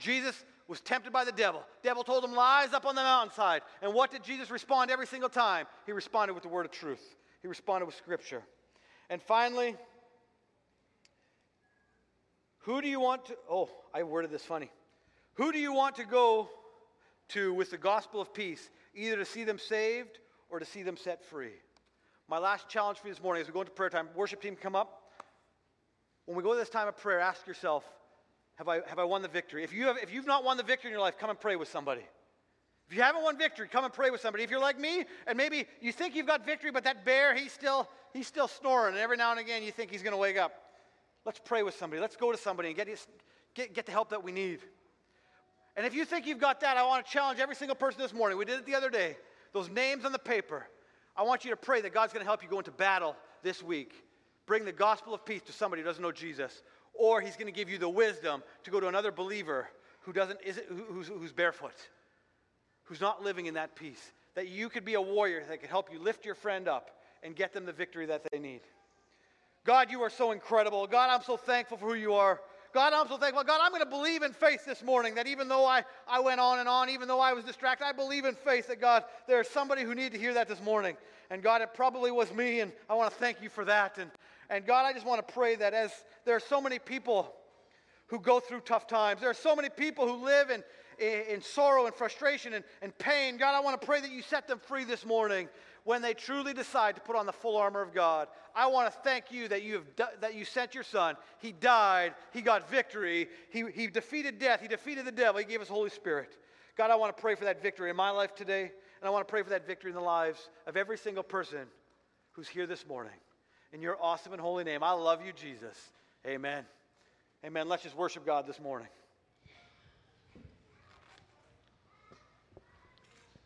S1: Jesus was tempted by the devil. Devil told him lies up on the mountainside. And what did Jesus respond every single time? He responded with the word of truth. He responded with scripture. And finally, who do you want to Oh, I worded this funny. Who do you want to go to with the gospel of peace, either to see them saved or to see them set free? My last challenge for you this morning as we go into prayer time, worship team come up. When we go to this time of prayer, ask yourself, have I, have I won the victory? If, you have, if you've not won the victory in your life, come and pray with somebody. If you haven't won victory, come and pray with somebody. If you're like me and maybe you think you've got victory, but that bear, he's still, he's still snoring, and every now and again you think he's going to wake up, let's pray with somebody. Let's go to somebody and get, get, get the help that we need. And if you think you've got that, I want to challenge every single person this morning. We did it the other day. Those names on the paper. I want you to pray that God's going to help you go into battle this week. Bring the gospel of peace to somebody who doesn't know Jesus or he's going to give you the wisdom to go to another believer who doesn't, is, who's, who's barefoot, who's not living in that peace. That you could be a warrior that could help you lift your friend up and get them the victory that they need. God, you are so incredible. God, I'm so thankful for who you are. God, I'm so thankful. God, I'm going to believe in faith this morning that even though I, I went on and on, even though I was distracted, I believe in faith that God, there's somebody who needed to hear that this morning. And God, it probably was me, and I want to thank you for that. And, and God, I just want to pray that as there are so many people who go through tough times, there are so many people who live in, in, in sorrow and frustration and, and pain. God, I want to pray that you set them free this morning when they truly decide to put on the full armor of God. I want to thank you that you, have that you sent your son. He died, he got victory, he, he defeated death, he defeated the devil, he gave us Holy Spirit. God, I want to pray for that victory in my life today, and I want to pray for that victory in the lives of every single person who's here this morning. In your awesome and holy name, I love you, Jesus. Amen. Amen. Let's just worship God this morning.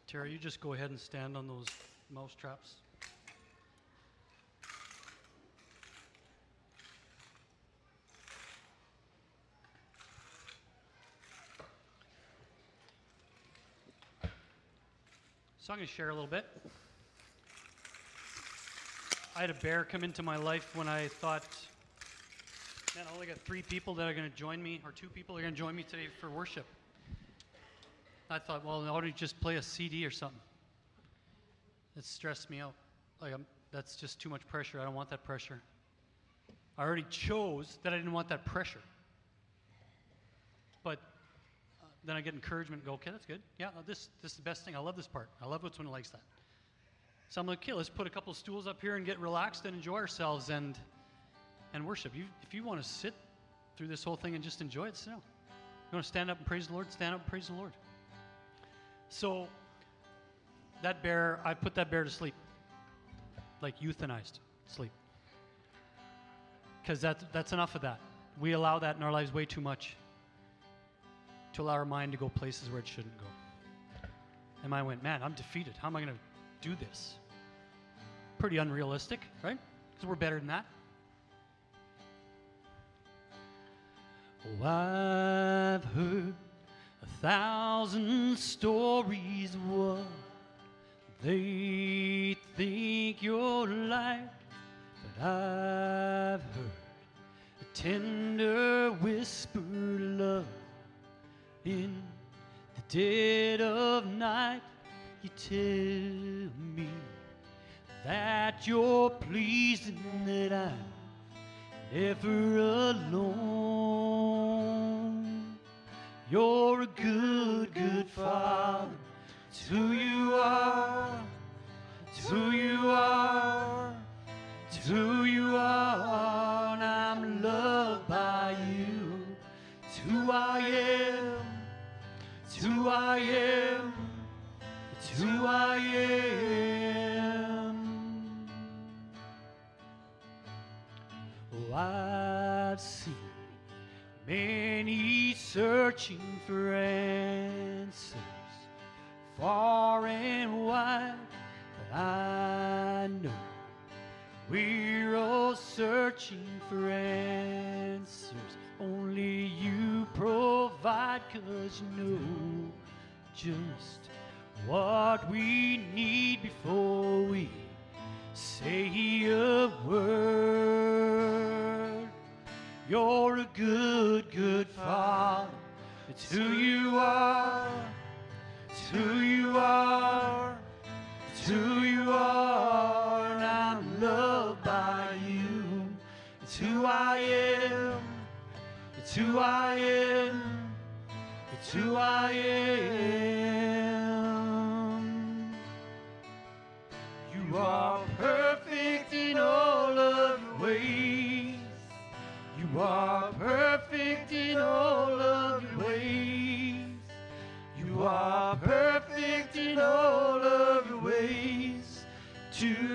S2: Terry, you just go ahead and stand on those mouse traps. So I'm going to share a little bit. I had a bear come into my life when I thought, man, I only got three people that are going to join me, or two people are going to join me today for worship. I thought, well, why don't you just play a CD or something? It stressed me out. Like, I'm, that's just too much pressure. I don't want that pressure. I already chose that I didn't want that pressure. But uh, then I get encouragement go, okay, that's good. Yeah, this, this is the best thing. I love this part. I love it when it likes that. So I'm like, okay, let's put a couple stools up here and get relaxed and enjoy ourselves and, and worship. You, if you want to sit through this whole thing and just enjoy it, sit down. You want to stand up and praise the Lord? Stand up and praise the Lord. So that bear, I put that bear to sleep, like euthanized sleep. Because that, that's enough of that. We allow that in our lives way too much to allow our mind to go places where it shouldn't go. And I went, man, I'm defeated. How am I going to do this? Pretty unrealistic, right? Because we're better than that. Oh, I've heard a thousand stories what they think you're like, but I've heard a tender whispered love in the dead of night. You tell me that you're pleased and that I'm never alone. You're a good, good father. It's who you are. It's who you are. It's who you are. And I'm loved by you. It's who I am. It's who I am. It's who I am. Oh, I've seen many searching for answers far and wide, but I know we're all searching for answers. Only you provide, cause you know just what we need before we say a word. You're a good, good father. It's who you are. It's who you are. It's who you are. I'm loved by you. It's who I am. It's who I am. It's who I am. You are perfect in all of your ways. You are perfect in all of to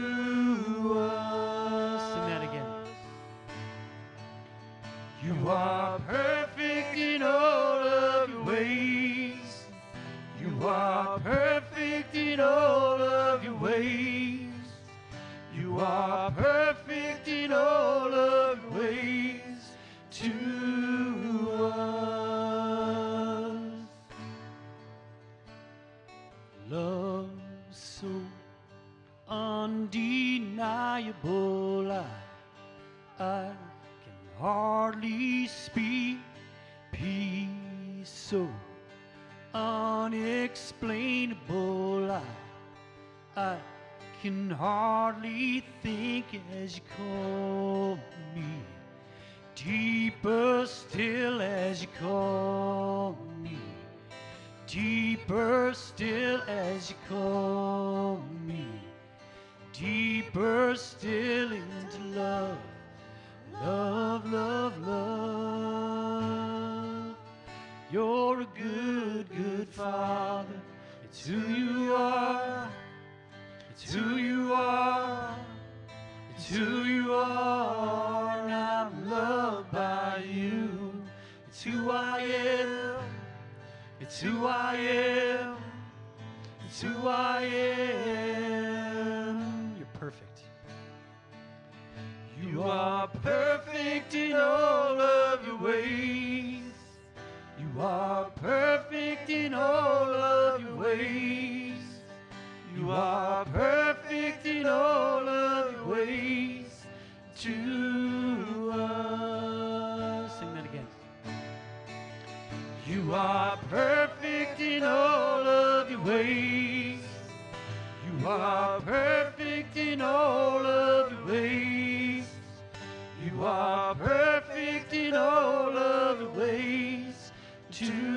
S2: to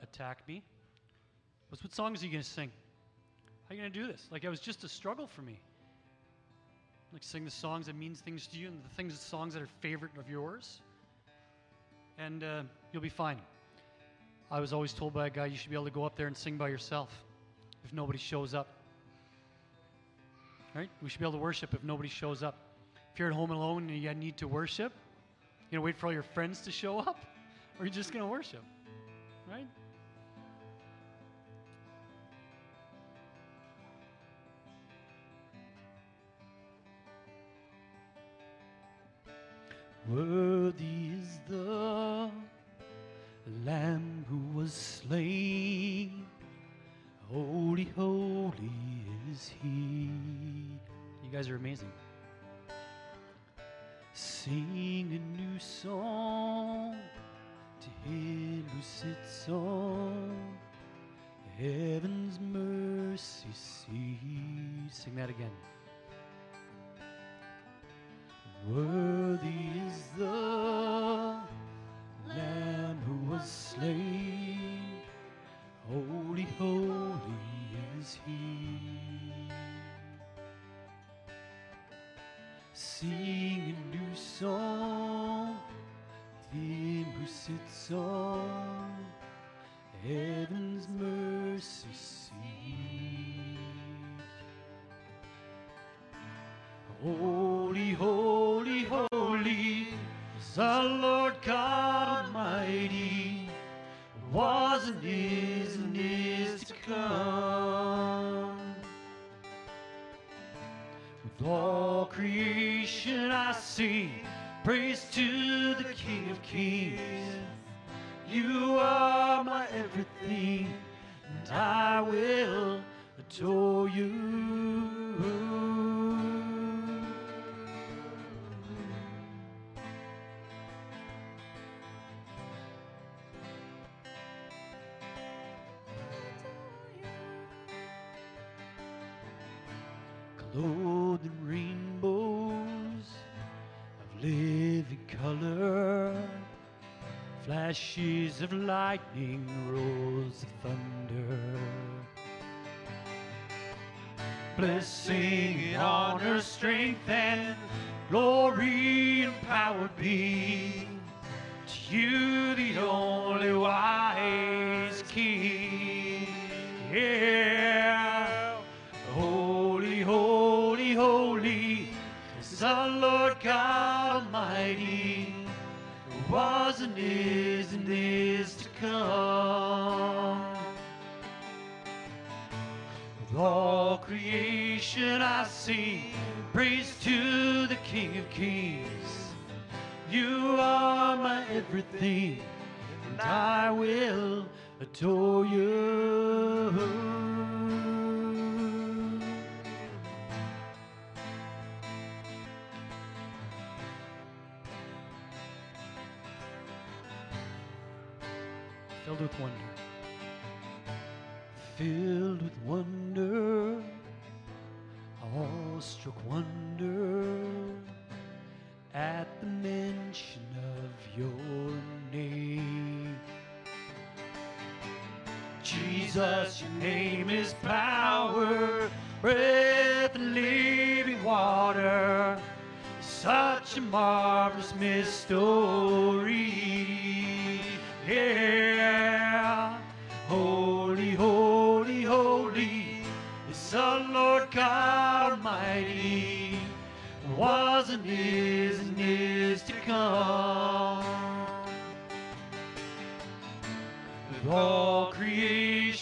S2: let attack me was what songs are you going to sing? How are you going to do this? Like, it was just a struggle for me. Like, sing the songs that means things to you and the things, the songs that are favorite of yours. And uh, you'll be fine. I was always told by a guy you should be able to go up there and sing by yourself if nobody shows up. Right? We should be able to worship if nobody shows up. If you're at home alone and you need to worship, you know, wait for all your friends to show up, *laughs* or you're just going to worship. Right? Worthy Holy, holy, holy our Lord God Almighty, was and is and is to come. With all creation I sing praise to the King of Kings. You are my everything, and I will adore you. Lightning, name is power, breath and living water. Such a marvelous mystery. Yeah. Holy, holy, holy is the Lord God Almighty. Was and is and is to come. With all creation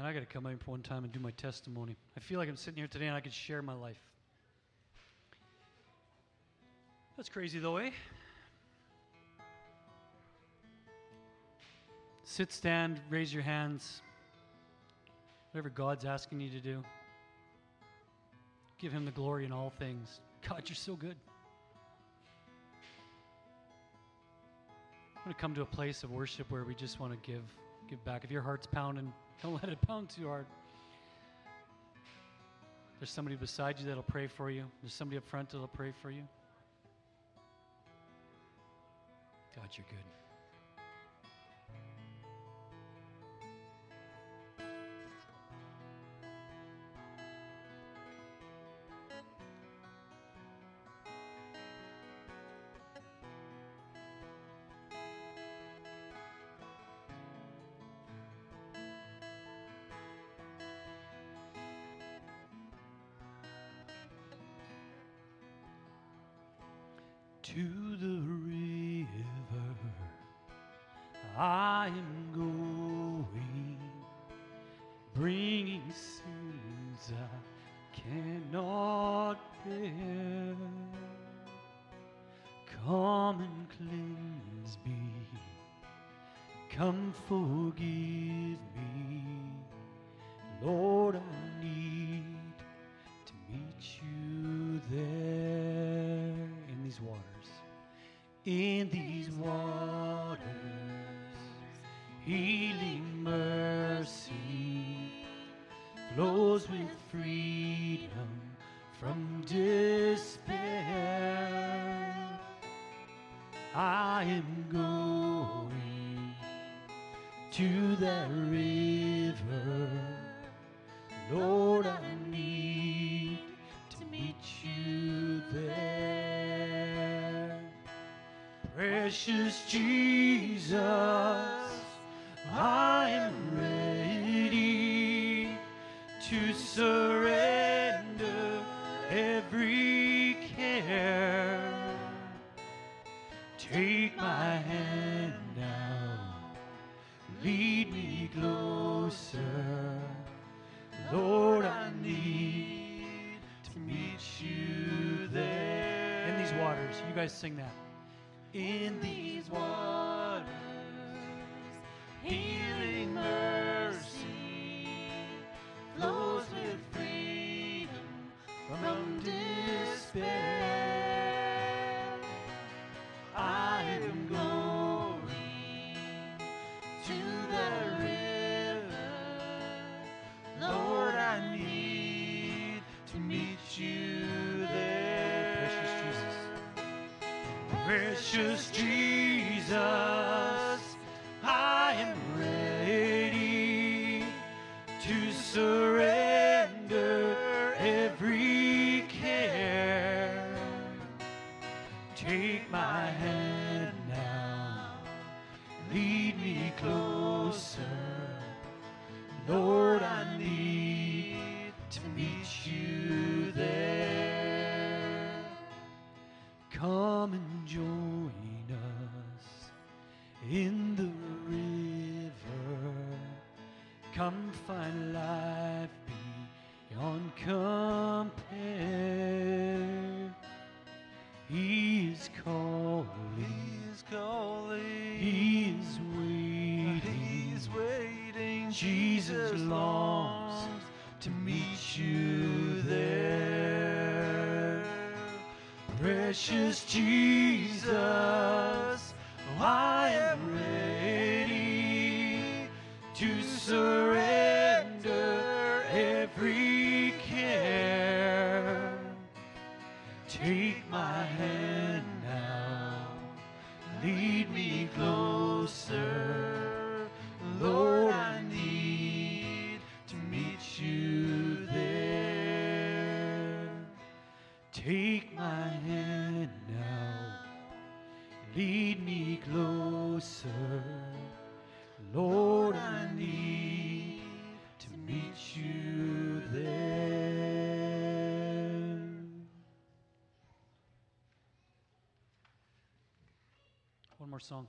S2: Man, I got to come up one time and do my testimony. I feel like I'm sitting here today and I could share my life. That's crazy, though, eh? Sit, stand, raise your hands. Whatever God's asking you to do. Give Him the glory in all things. God, you're so good. I'm going to come to a place of worship where we just want to give, give back. If your heart's pounding, don't let it pound too hard. There's somebody beside you that'll pray for you. There's somebody up front that'll pray for you. God, you're good. To the river I am going, bringing sins I cannot bear. Come and cleanse me, come forgive me, Lord. I In these waters, healing mercy flows with freedom from despair. I am going to that river. Jesus, I am ready to surrender every care. Take my hand now, lead me closer. Lord, I need to meet you there. In these waters, you guys sing that. In these waters, lead me closer.
S3: song.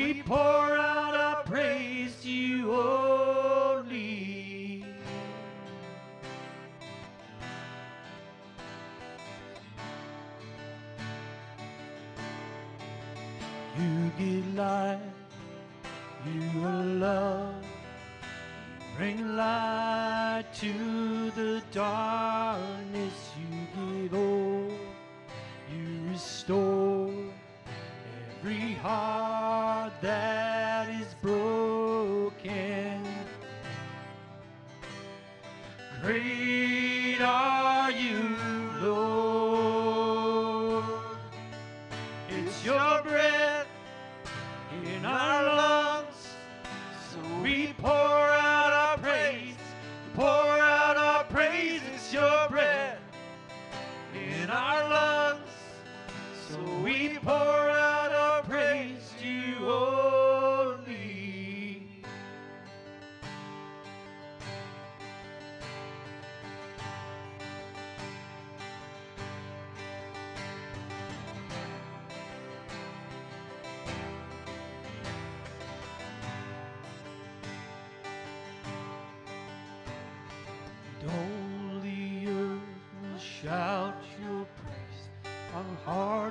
S2: we pour out our praise to you only. You give life, you are love, bring light to the darkness. You give hope, you restore every heart that is broken. Great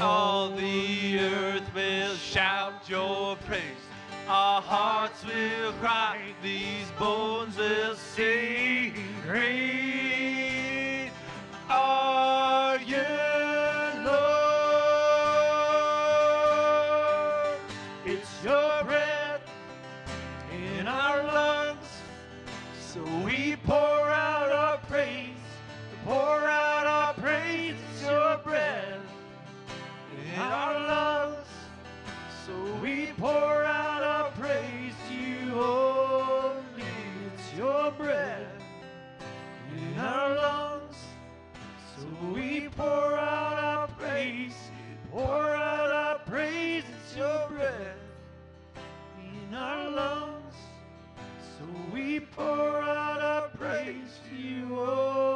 S4: all
S5: the earth will shout your praise. Our hearts will cry, these bones will sing. Praise breath in our lungs. So we pour out our praise. Pour out our praise. It's your breath in our lungs. So we pour out our praise to you only.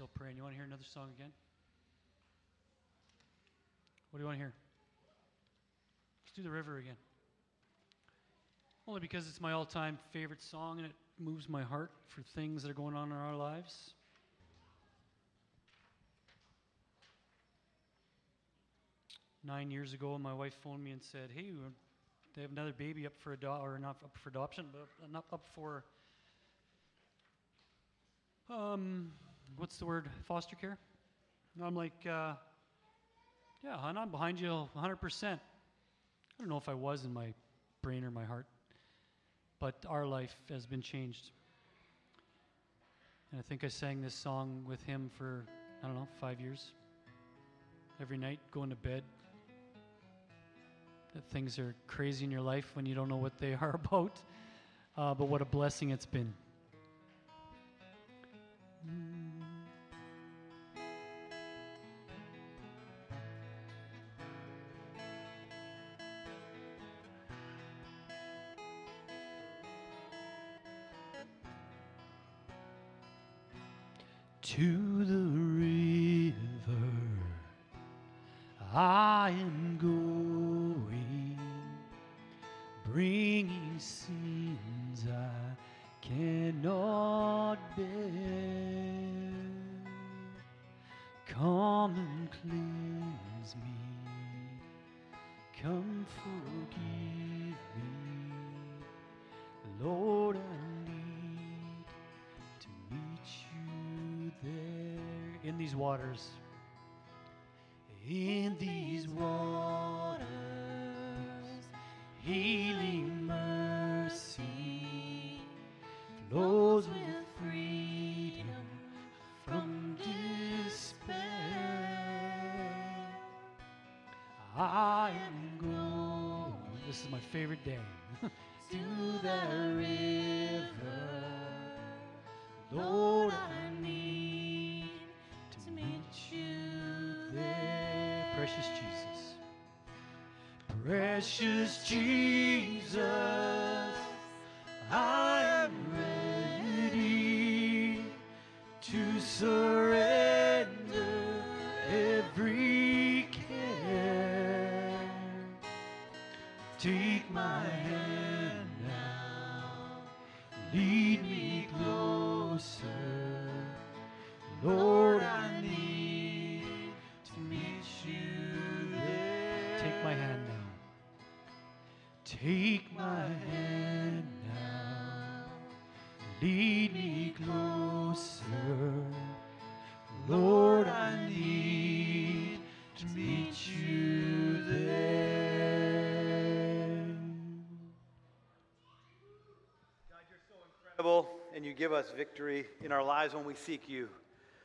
S2: Still praying. You want to hear another song again? What do you want to hear? Let's do the river again. Only because it's my all time favorite song and it moves my heart for things that are going on in our lives. Nine years ago, my wife phoned me and said, Hey, uh, they have another baby up for adoption, or not up for adoption, but not up for um, what's the word? Foster care? And I'm like, uh, yeah, hon, I'm behind you 100%. I don't know if I was in my brain or my heart, but our life has been changed. And I think I sang this song with him for, I don't know, five years. Every night, going to bed. That things are crazy in your life when you don't know what they *laughs* are about. Uh, but what a blessing it's been. To Take my hand now, lead me
S1: victory in our lives when we seek you.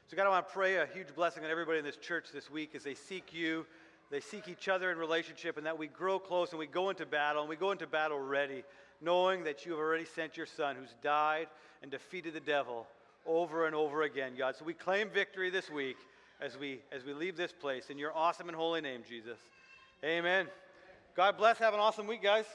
S1: So, God, I want to pray a huge blessing on everybody in this church this week as they seek you, they seek each other in relationship, and that we grow close and we go into battle, and we go into battle ready, knowing that you have already sent your Son who's died and defeated the devil over and over again, God. So we claim victory this week as we as we leave this place in your awesome and holy name, Jesus. Amen. God bless. Have an awesome week, guys.